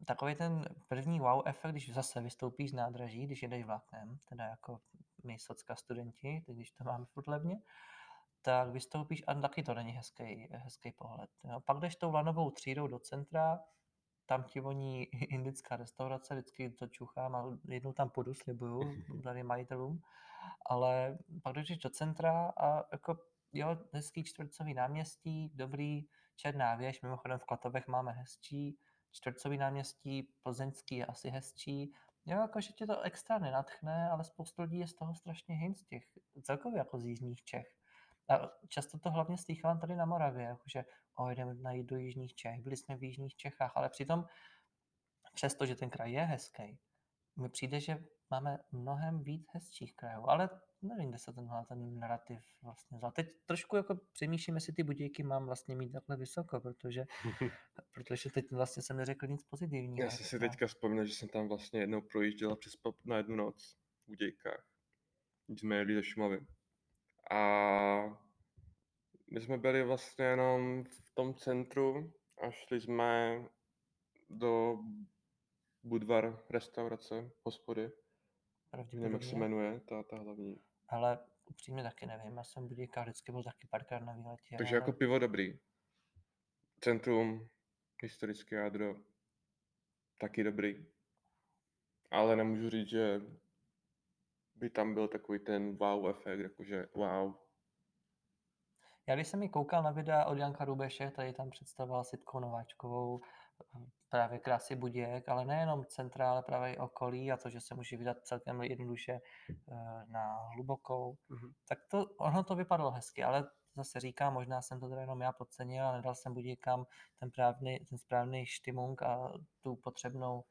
A: takový ten první wow efekt, když zase vystoupíš z nádraží, když jedeš vlakem, teda jako my socka studenti, teď když to máme furt levně, tak vystoupíš a taky to není hezký, hezký pohled. Jo. Pak jdeš tou lanovou třídou do centra, tam ti voní indická restaurace, vždycky to čuchám a jednou tam půjdu, slibuju, tady majitelům, ale pak jdeš do centra a jako jo, hezký čtvrcový náměstí, dobrý, černá věž, mimochodem v Klatovech máme hezčí, čtvrcový náměstí, plzeňský je asi hezčí, jo, jakože tě to extra nenatchne, ale spoustu lidí je z toho strašně hin z těch, celkově jako z jižních Čech. A často to hlavně slýchám tady na Moravě, jakože o, jdeme najít do jižních Čech, byli jsme v jižních Čechách, ale přitom přesto, že ten kraj je hezký, mi přijde, že máme mnohem víc hezčích krajů, ale nevím, kde se tenhle ten narrativ vlastně vzal. Teď trošku jako přemýšlím, jestli ty budějky mám vlastně mít takhle vysoko, protože, protože teď vlastně jsem neřekl nic pozitivního.
B: Já jsem si teďka vzpomněl, že jsem tam vlastně jednou projížděl přes pop na jednu noc v Budějkách. Když jsme jeli ze Šumavy. A my jsme byli vlastně jenom v tom centru a šli jsme do Budvar restaurace, hospody. Nevím, jak se
A: pravděpodobně.
B: jmenuje, ta, ta hlavní.
A: Ale Upřímně taky nevím, já jsem Budějkách vždycky byl taky párkrát na výletě.
B: Takže jako pivo dobrý. Centrum, historické jádro, taky dobrý. Ale nemůžu říct, že by tam byl takový ten wow efekt, jakože wow.
A: Já když jsem mi koukal na videa od Janka Rubeše, tady tam představoval Sitkou Nováčkovou, právě krásy Budějek, ale nejenom centra, ale právě i okolí a to, že se může vydat celkem jednoduše eh, na hlubokou, mm-hmm. tak to, ono to vypadalo hezky, ale zase říkám, možná jsem to teda jenom já podcenil a nedal jsem Budějkám ten, právný, ten správný štimung a tu potřebnou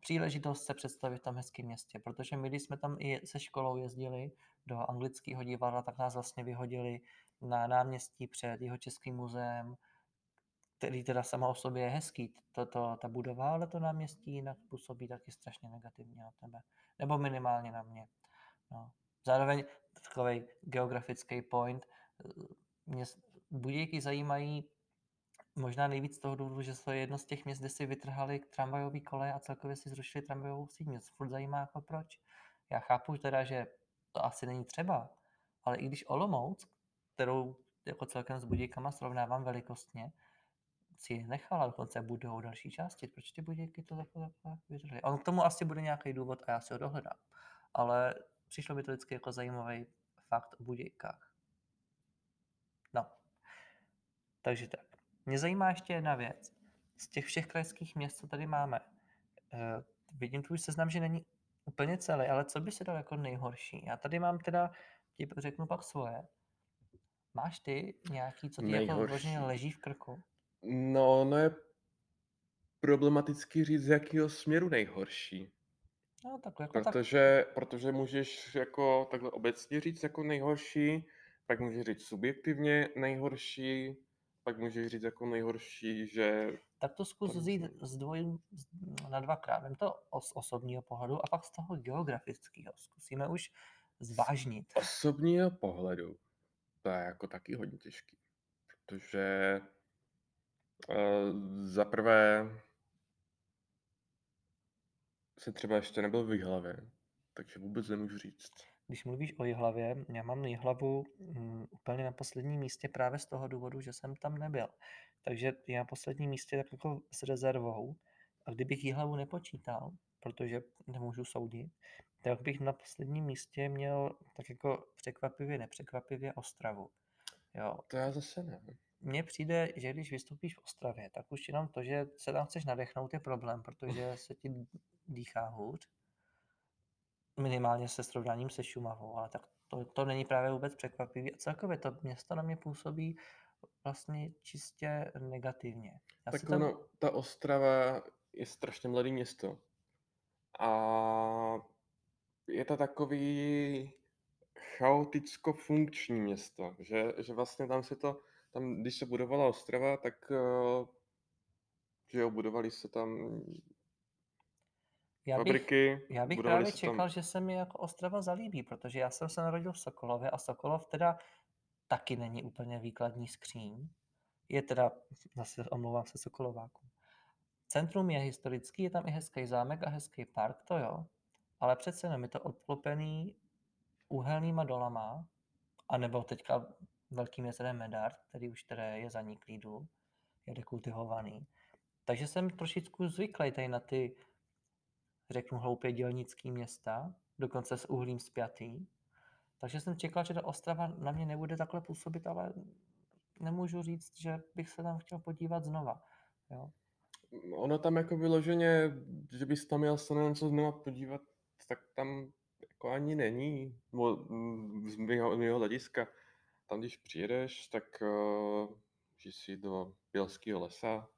A: příležitost se představit v tom hezkém městě, protože my, když jsme tam i se školou jezdili do anglického divadla, tak nás vlastně vyhodili na náměstí před jeho českým muzeem, který teda sama o sobě je hezký, to, to, ta budova, ale to náměstí jinak působí taky strašně negativně na tebe. Nebo minimálně na mě. No. Zároveň takový geografický point. Mě Budějky zajímají možná nejvíc z toho důvodu, že to je jedno z těch měst, kde si vytrhali tramvajový kole a celkově si zrušili tramvajovou síť. Mě furt zajímá jako proč. Já chápu teda, že to asi není třeba, ale i když Olomouc, kterou jako celkem s Budějkama srovnávám velikostně, si nechal a dokonce budou další části. Proč ty Budějky to takhle, takhle? On k tomu asi bude nějaký důvod a já si ho dohledám. Ale přišlo mi to vždycky jako zajímavý fakt o Budějkách. No. Takže tak. Mě zajímá ještě jedna věc. Z těch všech krajských měst, co tady máme, uh, vidím tvůj seznam, že není úplně celý, ale co by se dal jako nejhorší? Já tady mám teda, ti řeknu pak svoje. Máš ty nějaký, co ti jako vlastně leží v krku?
B: No, no je problematický říct, z jakého směru nejhorší.
A: No, tak jako
B: protože, tak... protože můžeš jako takhle obecně říct jako nejhorší, pak můžeš říct subjektivně nejhorší, pak můžeš říct jako nejhorší, že...
A: Tak to zkus vzít z dvoj, na dvakrát. Vem to z osobního pohledu a pak z toho geografického. Zkusíme už zvážnit.
B: Osobního pohledu to je jako taky hodně těžký. Protože uh, za prvé se třeba ještě nebyl v hlavě, takže vůbec nemůžu říct.
A: Když mluvíš o Jihlavě, já mám Jihlavu um, úplně na posledním místě právě z toho důvodu, že jsem tam nebyl. Takže je na posledním místě tak jako s rezervou. A kdybych Jihlavu nepočítal, protože nemůžu soudit, tak bych na posledním místě měl tak jako překvapivě, nepřekvapivě Ostravu. Jo.
B: To já zase ne.
A: Mně přijde, že když vystoupíš v Ostravě, tak už jenom to, že se tam chceš nadechnout, je problém, protože se ti dýchá hůř minimálně se srovnáním se Šumavou, ale tak to, to není právě vůbec překvapivé. A celkově to město na mě působí vlastně čistě negativně.
B: Já tak tam... ono, ta Ostrava je strašně mladé město. A je to takový chaoticko-funkční město, že, že vlastně tam se to, tam, když se budovala Ostrava, tak eh, že jo, budovali se tam
A: já bych, fabriky. Já bych právě čekal, tam... že se mi jako Ostrava zalíbí, protože já jsem se narodil v Sokolově a Sokolov teda taky není úplně výkladní skříň. Je teda, zase omlouvám se Sokolováku. Centrum je historický, je tam i hezký zámek a hezký park, to jo, ale přece jenom je to obklopený úhelnýma dolama, anebo teďka velkým jezerem Medard, který už teda je zaniklý důl, je dekultivovaný. Takže jsem trošičku zvyklý tady na ty řeknu hloupě, dělnický města, dokonce s uhlím spjatý. Takže jsem čekal, že ta Ostrava na mě nebude takhle působit, ale nemůžu říct, že bych se tam chtěl podívat znova. Jo.
B: Ono tam jako vyloženě, že bys tam měl se na něco znova podívat, tak tam jako ani není. Z mého, mého hlediska. Tam, když přijedeš, tak uh, můžeš si do Bělského lesa,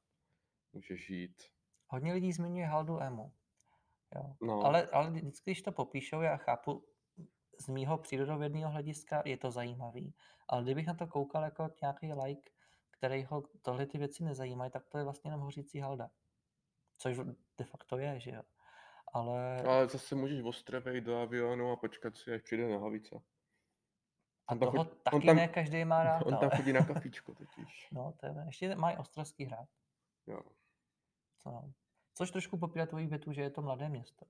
B: můžeš jít.
A: Hodně lidí zmiňuje Haldu Emu. Jo. No. Ale, ale vždycky, když to popíšou, já chápu, z mýho přírodovědného hlediska je to zajímavý. Ale kdybych na to koukal jako nějaký like, který ho tohle ty věci nezajímají, tak to je vlastně jenom hořící halda. Což de facto je, že jo. Ale...
B: Ale zase můžeš v Ostravě jít do avionu a počkat si, až přijde na hlavice.
A: A toho chodí, taky tam, ne každý má rád.
B: On tam chodí na kafičko totiž.
A: No, to je, ještě mají ostrovský hrad.
B: Jo.
A: Co? Což trošku popírá tvoji větu, že je to mladé město.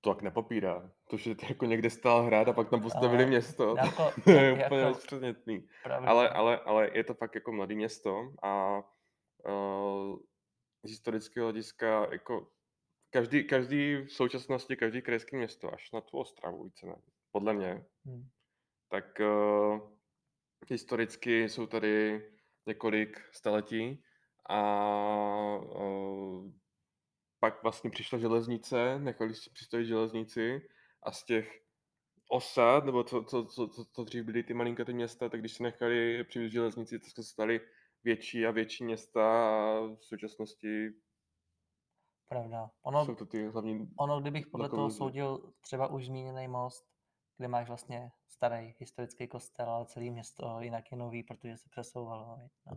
B: To tak nepopírá. To, že ty jako někde stál hrad a pak tam postavili
A: Uh,
B: město,
A: jako,
B: to je
A: jak,
B: úplně
A: jako, pravda.
B: Ale, ale, ale je to fakt jako mladé město a uh, z historického hlediska jako každý, každý v současnosti, každý krajské město, až na tu Ostravu víceméně, podle mě,
A: Hmm.
B: tak uh, historicky jsou tady několik staletí a uh, pak vlastně přišla železnice, nechali si přistavit železnici a z těch osad, nebo co, co, co, co, co dřív byly ty malinké města, tak když se nechali přivést železnici, tak se staly větší a větší města a v současnosti
A: Pravda. Ono,
B: jsou to ty hlavní
A: ono, kdybych podle toho soudil třeba už zmíněný most, kde máš vlastně starý historický kostel, ale celý město jinak je nový, protože se přesouvalo. No.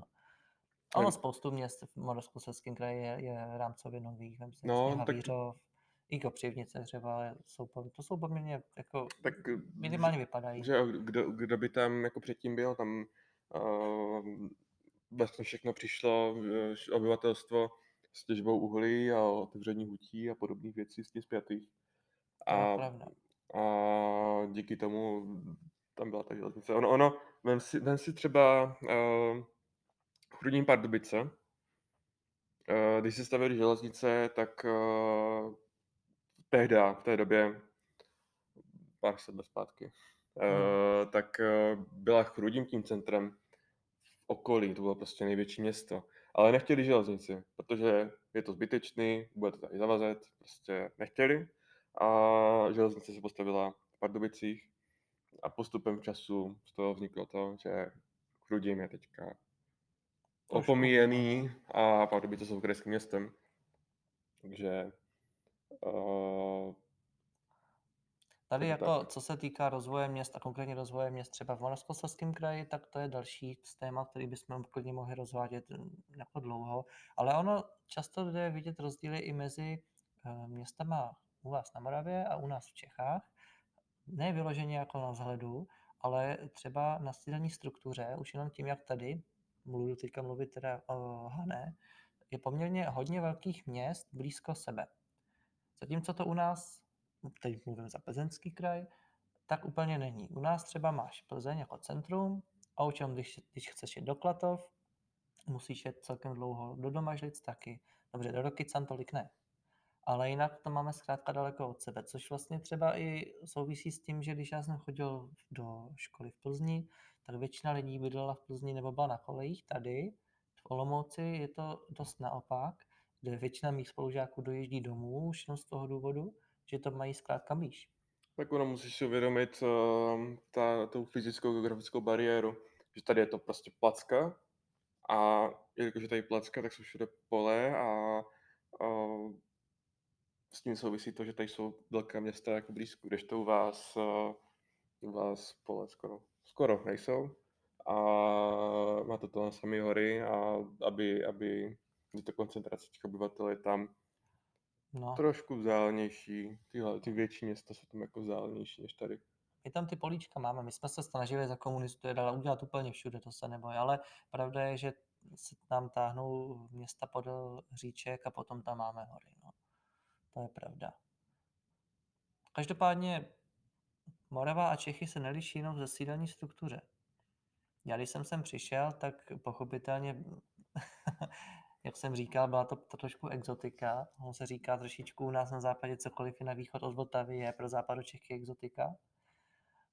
A: Ono
B: Ale-
A: spoustu měst v Moravskoslezském kraji je, je rámcově nových, vem si
B: No,
A: no,
B: tak-
A: Havířov, i Kopřivnice třeba, jsou, to jsou poměrně jako
B: Tak
A: minimálně vypadají.
B: že kdo, kdo by tam jako předtím byl, tam uh, vlastně všechno přišlo, eh, obyvatelstvo s těžbou uhlí a otevření hutí a podobných věcí s tím zpětých. A, a díky tomu tam byla ta železnice. Ono, ono vem, si, vem si třeba uh, Chrudím Pardubice. Uh, když se stavěly železnice, tak uh, tehda, v té době, pár set let zpátky, uh, tak uh, byla Chrudím tím centrem v okolí, to bylo prostě největší město. Ale nechtěli železnici, protože je to zbytečný, bude to tady zavazet, prostě nechtěli. A železnice se postavila v Pardubicích a postupem času z toho vzniklo to, že Chrudim je teďka opomíjený a Pardubice jsou krajským městem. Takže uh,
A: Tady jako,
B: tak.
A: co se týká rozvoje měst a konkrétně rozvoje měst třeba v Moravskoslezském kraji, tak to je další z témat, který bychom klidně mohli rozvádět mm, jako dlouho. Ale ono často jde vidět rozdíly i mezi eh, městama u vás na Moravě a u nás v Čechách. Ne vyloženě jako na vzhledu, ale třeba na sídelní struktuře, už jenom tím, jak tady, budu teďka mluvit teda o Hané, je poměrně hodně velkých měst blízko sebe. Zatímco to u nás, teď mluvím za Plzeňský kraj, tak úplně není. U nás třeba máš Plzeň jako centrum a učem, když, když chceš jít do Klatov, musíš jet celkem dlouho. Do Domažlic taky. Dobře, do Rokycan tolik ne. Ale jinak to máme zkrátka daleko od sebe, což vlastně třeba i souvisí s tím, že když já jsem chodil do školy v Plzni, tak většina lidí bydlela v Plzni nebo byla na kolejích. Tady v Olomouci je to dost naopak, kde většina mých spolužáků dojíždí domů už jenom z toho důvodu, že to mají zkrátka blíž.
B: tak ono musíš si uvědomit uh, ta, tou fyzickou geografickou bariéru, že tady je to prostě placka a jelikož je tady placka, tak jsou všude pole a uh, s tím souvisí to, že tady jsou velká města jako blízko, kdežto u vás, uh, vás pole skoro, skoro nejsou a máte to na samé hory a aby, aby ta koncentrace těch obyvatel je tam
A: No,
B: trošku vzdálenější, tyhle, ty větší města jsou tam jako vzdálenější než tady.
A: my tam ty políčka máme, my jsme se snažili za komunistů je dala udělat úplně všude, to se neboj, ale pravda je, že se tam táhnou města podél říček a potom tam máme hory, no. To je pravda. Každopádně Morava a Čechy se neliší jenom v zasídelní struktuře. Já když jsem sem přišel, tak pochopitelně, jak jsem říkal, byla to, to trošku exotika. On se říká trošičku u nás na západě cokoliv je na východ od Vltavy je pro západu Čechy exotika.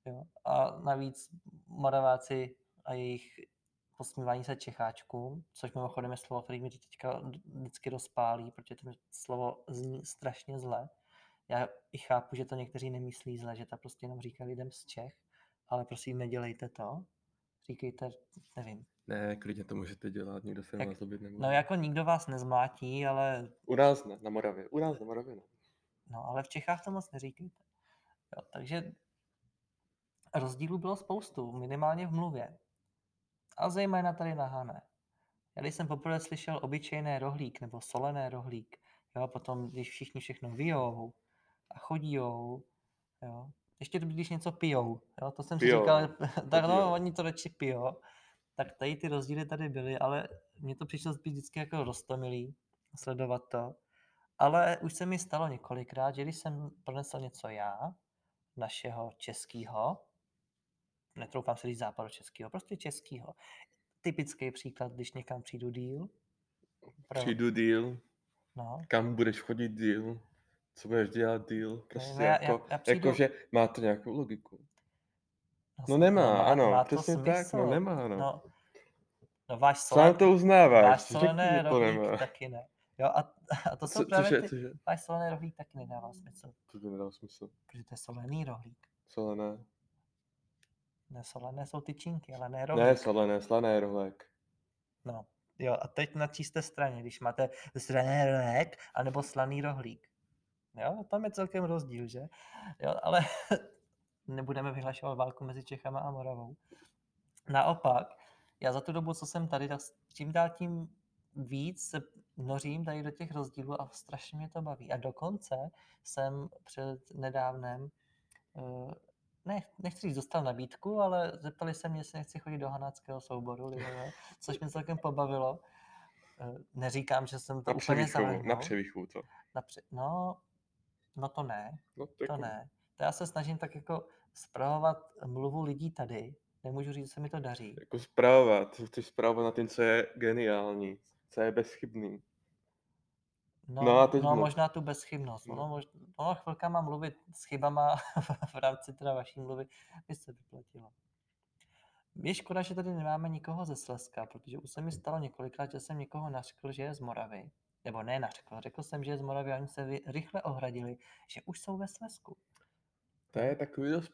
A: Jo. A navíc Moraváci a jejich posmívání se Čecháčkům, což mimochodem je slovo, který mi teďka vždycky rozpálí, protože to slovo zní strašně zle. Já i chápu, že to někteří nemyslí zle, že to prostě jenom říká lidem z Čech, ale prosím, nedělejte to. Říkejte, nevím.
B: Ne, klidně to můžete dělat, nikdo se vás zlobit nebude.
A: No jako nikdo vás nezmlátí, ale,
B: U nás ne, na Moravě. U nás na Moravě ne.
A: no, ale v Čechách to moc neříkejte. Jo, takže rozdílů bylo spoustu, minimálně v mluvě. A zejména tady na Hané. Já když jsem poprvé slyšel obyčejné rohlík nebo solené rohlík, jo, potom když všichni všechno vyjou a chodíjou, jo, ještě když něco pijou, jo, to jsem si
B: Pijou,
A: říkal,
B: no,
A: tak
B: to
A: no,
B: pijou.
A: oni to radši pijou, tak tady ty rozdíly tady byly, ale mně to přišlo spíš vždycky jako roztomilý sledovat to. Ale už se mi stalo několikrát, že když jsem pronesl něco já, našeho českého, netroufám se říct západočeského, prostě českého. Typický příklad, když někam přijdu díl. Pro,
B: Přijdu díl,
A: no,
B: kam budeš chodit díl, co budeš dělat díl, prostě
A: no, já- já-
B: jako,
A: já přijdu-
B: jako, že má to nějakou logiku.
A: no,
B: No nemá,
A: má,
B: ano,
A: má to
B: přesně tak, no
A: smysl.
B: nemá, no.
A: No, no váš
B: Sám
A: solen,
B: to uznáváš,
A: váš solené
B: nemá.
A: rohlík taky ne. Jo, a, a to jsou
B: Co,
A: právě
B: cože,
A: ty,
B: cože?
A: váš solený rohlík taky nedává smysl,
B: To by nedalo smysl.
A: protože to je solený rohlík.
B: Solené.
A: Ne, solené jsou tyčinky, ale ne rohlík.
B: Ne, solené, slané rohlek.
A: No, jo, a teď na čisté straně, když máte slaný rohlík, anebo slaný rohlík. Jo, tam je celkem rozdíl, že? Jo, ale nebudeme vyhlašovat válku mezi Čechama a Moravou. Naopak, já za tu dobu, co jsem tady, tak s- čím dál tím víc se nořím tady do těch rozdílů a strašně mě to baví. A dokonce jsem před nedávnem, eh, ne, nechci říct, dostal nabídku, ale zeptali se mě, jestli nechci chodit do hanáckého souboru, lidové, což mě celkem pobavilo. Eh, Neříkám, že jsem to
B: Na
A: úplně
B: převichu, na převichu to.
A: Na pře- no, no to ne,
B: No, to,
A: to
B: jako,
A: ne. To já se snažím tak jako spravovat mluvu lidí tady. Nemůžu říct, že se mi to daří.
B: jako zpravovat, chceš zpravovat na tím, co je geniální, co je bezchybný.
A: No,
B: No a teď
A: no
B: mluv.
A: možná tu bezchybnost. No,
B: No.
A: mož, no chvilkama mluvit s chybama v rámci teda vaší mluvy by se vyplatilo. Je škoda, že tady nemáme nikoho ze Slezska, protože už se mi stalo několikrát, že jsem někoho nařkl, že je z Moravy. Nebo ne nařkl, řekl jsem, že z Moravy a oni se rychle ohradili, že už jsou ve Slezsku.
B: To je takový dost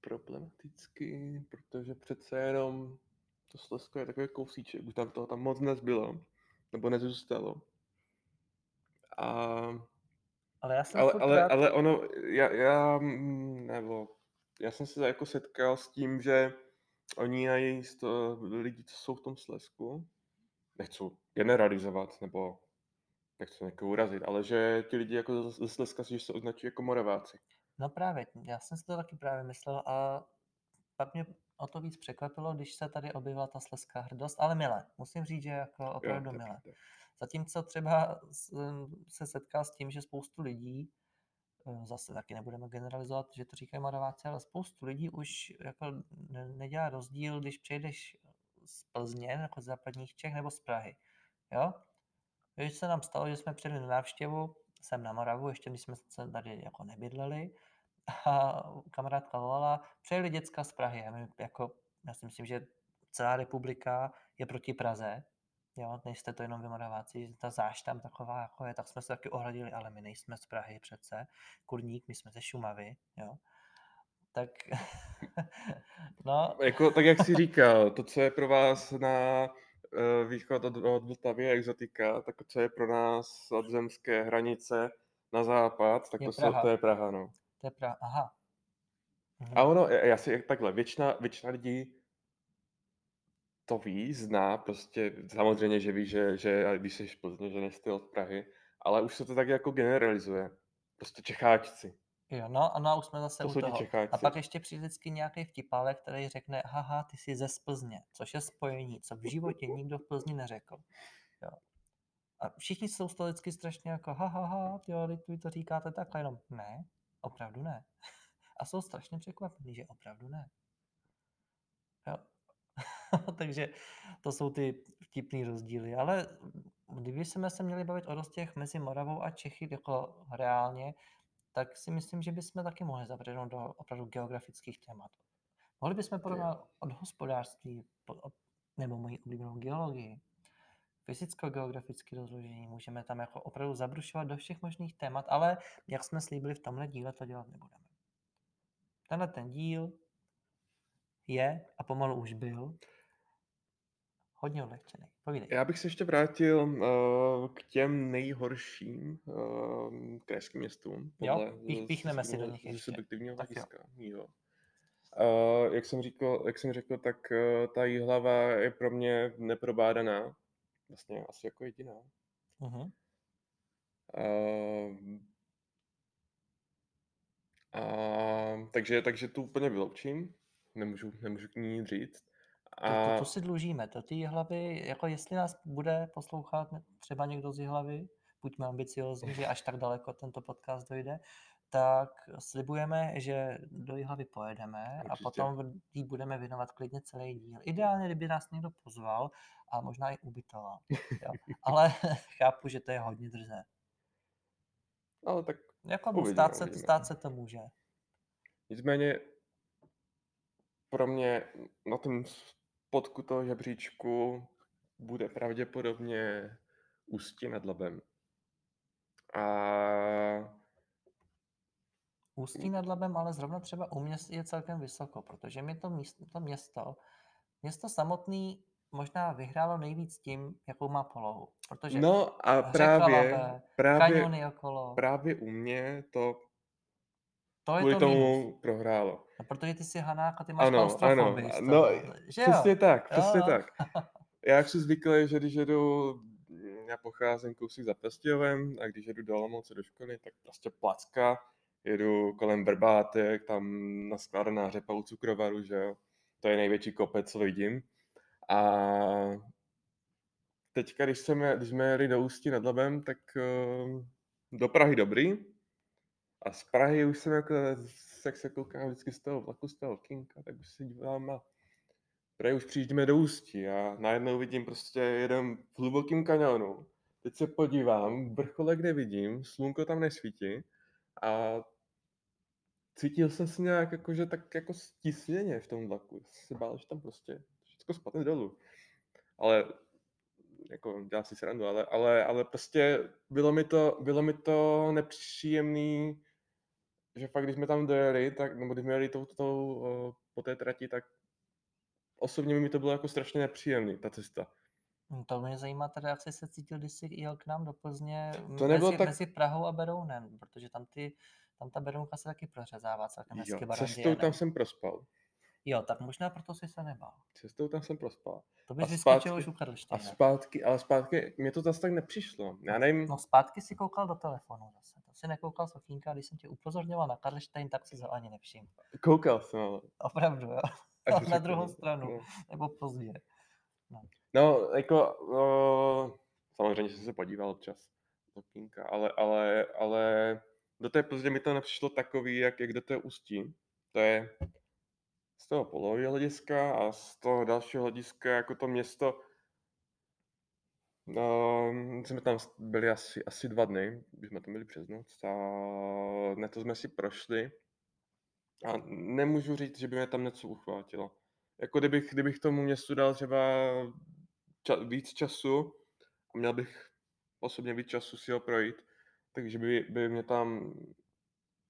B: problematický, protože přece jenom to Slezsko je takový kousíček, už tam toho tam moc nezbylo, nebo nezůstalo. A,
A: Ale já jsem
B: ale, ale,
A: rád,
B: ale ono, já, já, mm, nebo, já jsem se jako setkal s tím, že oni mají to lidi, co jsou v tom Slezsku, nechci generalizovat, nebo nechci někoho urazit, ale že ti lidi jako ze Slezska že se označují jako Moraváci.
A: No právě, já jsem si to taky právě myslel a pak mě o to víc překvapilo, když se tady objevila ta slezská hrdost, ale milé. Musím říct, že jako opravdu
B: taky,
A: milé.
B: tak.
A: Zatímco třeba se setká s tím, že spoustu lidí, eh, zase taky nebudeme generalizovat, že to říkají Moraváci, ale spoustu lidí už jako ne- nedělá rozdíl, když přejdeš z Plzně, jako z západních Čech, nebo z Prahy. Jo? Když se nám stalo, že jsme přijeli na návštěvu sem na Moravu, ještě když jsme se tady jako nebydleli, a kamarádka volala, přijeli děcka z Prahy. A my jako, já si myslím, že celá republika je proti Praze, jo, nejste to jenom vy Moraváci, ta zášť tam taková jako je, tak jsme se taky ohradili, ale my nejsme z Prahy přece, kurník, my jsme ze Šumavy, jo. Tak, no,
B: Jako, tak jak jsi říkal, to, co je pro vás na východ od, od Vltavy je exotika, tak co je pro nás od zemské hranice na západ, tak
A: Je
B: to, jsou,
A: Praha.
B: to je Praha, no.
A: to je pravda, aha. Mhm.
B: A ono, já já si takhle, většina, většina lidí to ví, zná, prostě samozřejmě, že ví, že, že když jsi z Plzně, že nejste od Prahy, ale už se to tak jako generalizuje. Prostě Čecháčci.
A: Jo, no, a no a už jsme zase
B: To
A: u toho.
B: Čecháci.
A: A pak ještě přijde vždycky nějaký vtipálek, který řekne, haha, ty jsi ze Plzně, což je spojení, co v životě nikdo v Plzni neřekl. Jo. A všichni jsou z toho vždycky strašně jako, haha, ha, jo, teď vy to říkáte takhle, jenom ne, opravdu ne. A jsou strašně překvapení, že opravdu ne. Jo. Takže to jsou ty vtipný rozdíly. Ale kdyby jsme se měli bavit o rozdílech mezi Moravou a Čechy jako reálně, tak si myslím, že bychom taky mohli zabřednout do opravdu geografických témat. Mohli bychom porovnat od hospodářství po, od- nebo moji oblíbenou geologii, fyzicko-geografické rozložení, můžeme tam jako opravdu zabrušovat do všech možných témat, ale jak jsme slíbili v tomhle díle, to dělat nebudeme. Tenhle ten díl je a pomalu už byl hodně odlehčený. Povídej.
B: Já bych se ještě vrátil uh, k těm nejhorším uh, krajským městům.
A: Jo,
B: Podle,
A: pích-
B: z-
A: píchneme
B: z-
A: si do nich ještě.
B: subjektivního
A: Tak jo.
B: hlediska. Jo. Uh, jak, jsem říkal, jak jsem řekl, tak uh, ta hlava je pro mě neprobádaná. Vlastně asi jako jediná.
A: Mhm.
B: Uh, a, takže, takže tu úplně vyloučím. Nemůžu, nemůžu k ní nic říct.
A: To, to, to si dlužíme, to ty hlavy, jako jestli nás bude poslouchat třeba někdo z hlavy, buďme ambiciozní, že až tak daleko tento podcast dojde, tak slibujeme, že do Jihlavy pojedeme
B: Určitě.
A: a potom jí budeme věnovat klidně celý díl. Ideálně, kdyby nás někdo pozval a možná i ubytoval. Jo. Ale chápu, že to je hodně drzé.
B: Ale tak
A: Jako
B: Uvidíme,
A: stát, se,
B: uvidíme.
A: stát se to může.
B: nicméně pro mě na tom spodku toho žebříčku bude pravděpodobně Ústí nad Labem. A
A: Ústí nad Labem, ale zrovna třeba u mě je celkem vysoko, protože mě to, místo, to město, město samotný možná vyhrálo nejvíc tím, jakou má polohu. Protože
B: no a právě,
A: Labe,
B: právě,
A: okolo,
B: právě u mě to
A: to je
B: kvůli
A: to
B: tomu
A: minus.
B: prohrálo.
A: No, protože ty jsi Hanák a ty máš
B: Ano, ano, no,
A: že jo?
B: přesně tak,
A: Jo,
B: přesně
A: jo.
B: tak. Já už jsem zvyklý, že když jedu, já pocházím kousek za Prostějovem a když jedu do Olomouce do školy, tak prostě placka, jedu kolem Brbátek, tam naskládaná řepa u cukrovaru, že jo. To je největší kopec, co vidím. A teďka, když jsme, když jsme jeli do Ústí nad Labem, tak uh, do Prahy dobrý. A z Prahy už jsem jako, jak se koukám vždycky z toho vlaku, z toho kinka, tak už se dívám a Prahy už přijíždíme do Ústí a najednou vidím prostě jeden v hlubokým kanionu. Teď se podívám, vrcholek nevidím, slunko tam nesvítí a cítil jsem se nějak jako, že tak jako stisněně v tom vlaku. Se bál, že tam prostě všechno spadne dolů. Ale jako dělá si srandu, ale, ale, ale prostě bylo mi to, bylo mi to nepříjemný, že fakt, když jsme tam dojeli, tak, nebo když jsme jeli tou, tou, uh, po té trati, tak osobně mi to bylo jako strašně nepříjemný, ta cesta.
A: Hm, To mě zajímá teda, jak jsi se cítil, když jsi jel k nám do Plzně
B: To nebylo
A: mezi,
B: tak-
A: mezi Prahou a Berounem, protože tam ty tam ta Berounka se taky prořezává celkem hezky
B: Jo,
A: barandě
B: cestou tam jsem prospal.
A: Jo, tak možná proto jsi se nebál.
B: Cestou tam jsem prospal.
A: To bys
B: A
A: vyskočil už u
B: A
A: Karlštejna.
B: zpátky, ale zpátky, mě to zase tak nepřišlo. Já nevím,
A: No zpátky si koukal do telefonu zase. To si nekoukal z okýnka, když jsem tě upozorňoval na Karlštejn, tak si ho ani nevšiml.
B: koukal jsem, ale...
A: Opravdu, jo. Na
B: řeknu,
A: druhou
B: no.
A: stranu.
B: No.
A: Nebo pozdě.
B: No, jako, no, samozřejmě jsem se podíval občas do kínka, ale, ale, ale do té Plzně mi to nepřišlo takový, jak, jak do té Ústí. To je z toho polového hlediska a z toho dalšího hlediska, jako to město, no, jsme tam byli asi, asi dva dny, když jsme tam byli přes noc a ne to jsme si prošli a nemůžu říct, že by mě tam něco uchvátilo. Jako kdybych, kdybych tomu městu dal třeba ča, víc času a měl bych osobně víc času si ho projít, takže by, by mě tam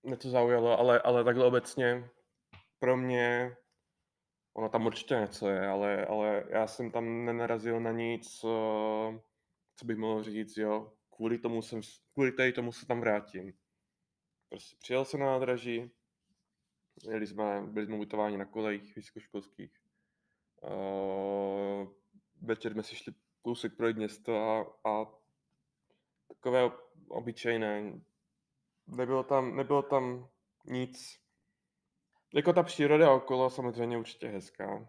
B: něco zaujalo, ale, ale takhle obecně pro mě ono tam určitě něco je, ale, ale já jsem tam nenarazil na nic, eh, co bych mohl říct, jo, kvůli tomu jsem, kvůli tady tomu se tam vrátím. Prostě přijel jsem na nádraží, jeli jsme, byli jsme ubytováni na kolejích vysokoškolských. Uh, večer jsme si šli kousek projít město a, a takové obyčejné. Nebylo tam, nebylo tam nic. Jako ta příroda okolo samozřejmě určitě hezká.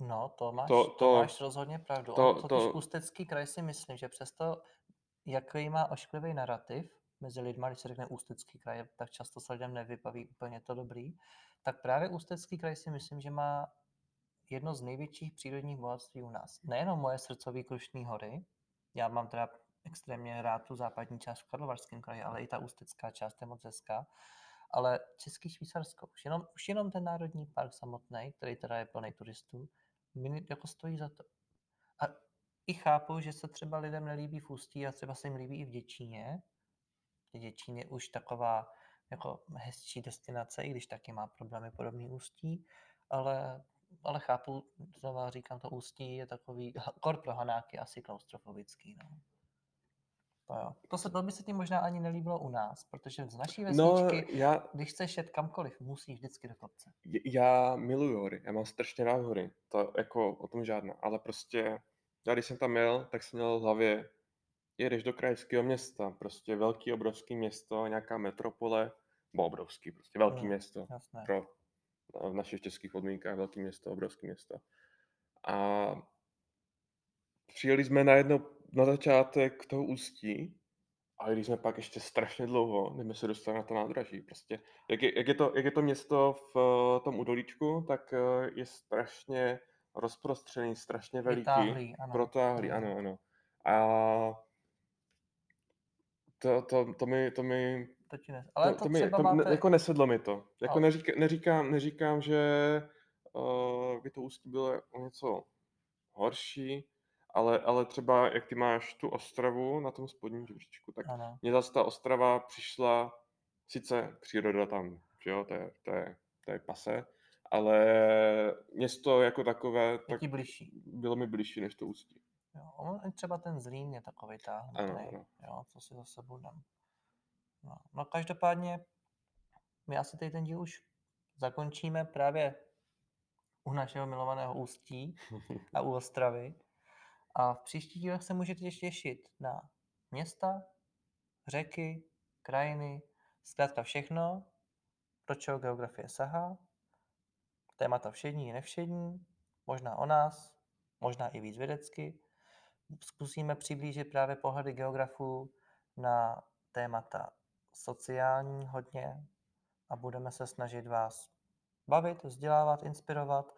A: No, to máš,
B: To-
A: to,
B: to-
A: máš rozhodně pravdu.
B: to-
A: On totiž
B: to-
A: Ústecký kraj si myslím, že přesto, jaký má ošklivý narrativ mezi lidmi, když se řekne Ústecký kraj, tak často se lidem nevybaví úplně to dobrý, tak právě Ústecký kraj si myslím, že má jedno z největších přírodních bohatství u nás. Nejenom moje srdcový Krušný hory, já mám teda extrémně rád tu západní část v Karlovarském kraji, ale i ta ústecká část je moc hezká, ale Český Švýcarsko, už jenom, už jenom ten národní park samotný, který teda je plný turistů, mi jako stojí za to. A i chápu, že se třeba lidem nelíbí v Ústí a třeba se jim líbí i v Děčíně. Děčín je už taková jako hezčí destinace, i když taky má problémy podobný Ústí, ale, ale chápu, znova říkám, to Ústí je takový, kor pro Hanáky asi klaustrofobický. No. To, jo. to, se, to by se ti možná ani nelíbilo u nás, protože z naší
B: No,
A: vesničky,
B: já,
A: když chceš jet kamkoliv, musíš vždycky do kopce.
B: Já miluju hory, já mám strašně rád hory, to jako o tom žádná, ale prostě já když jsem tam jel, tak jsem měl v hlavě, jedeš do krajského města, prostě velký, obrovský město, nějaká metropole, bo obrovský, prostě velký
A: Hmm,
B: město,
A: Jasné.
B: pro no, v našich českých podmínkách velký město, obrovský město. A přijeli jsme na jedno, na začátek toho ústí A když jsme pak ještě strašně dlouho, než jsme se dostali na to nádraží, prostě, jak je, jak je, to, jak je to město v eh, tom Udolíčku, tak eh, je strašně rozprostřený, strašně veliký,
A: Vytáhlý, ano.
B: protáhlý, ano, ano. A to, to, to mi, to mi,
A: To ti ne... Ale
B: to,
A: to,
B: to mi, to, ne,
A: máte...
B: jako nesedlo mi to. Jako
A: Ale-
B: neříka, neříkám, neříkám, že uh, by to ústí bylo o něco horší, ale, ale třeba jak ty máš tu Ostravu na tom spodním žebříčku, tak
A: Ano.
B: mně zase ta Ostrava přišla, sice příroda tam, že jo, to je, to je, to je pase, ale město jako takové,
A: Je
B: tak
A: bližší.
B: bylo mi blížší než to ústí.
A: Jo. on- Třeba ten Zlín je takový
B: Ano, ano.
A: jo, co si zase budem. No. no každopádně my asi tady ten díl už zakončíme právě u našeho milovaného Ústí a u Ostravy. A v příštích dílech se můžete těšit na města, řeky, krajiny, zkrátka všechno, do čeho geografie sahá, témata všední i nevšední, možná o nás, možná i víc vědecky. Zkusíme přiblížit právě pohledy geografů na témata sociální hodně a budeme se snažit vás bavit, vzdělávat, inspirovat,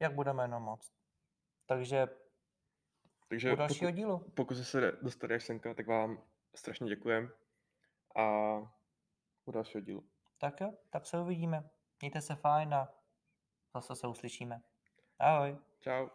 A: jak budeme jenom moc. Takže
B: Takže
A: u dalšího
B: pokud,
A: dílu.
B: pokud jste se dostali až senka, tak vám strašně děkujem a u dalšího dílu.
A: Tak jo, tak se uvidíme. Mějte se fajn a zase se uslyšíme. Ahoj.
B: Čau.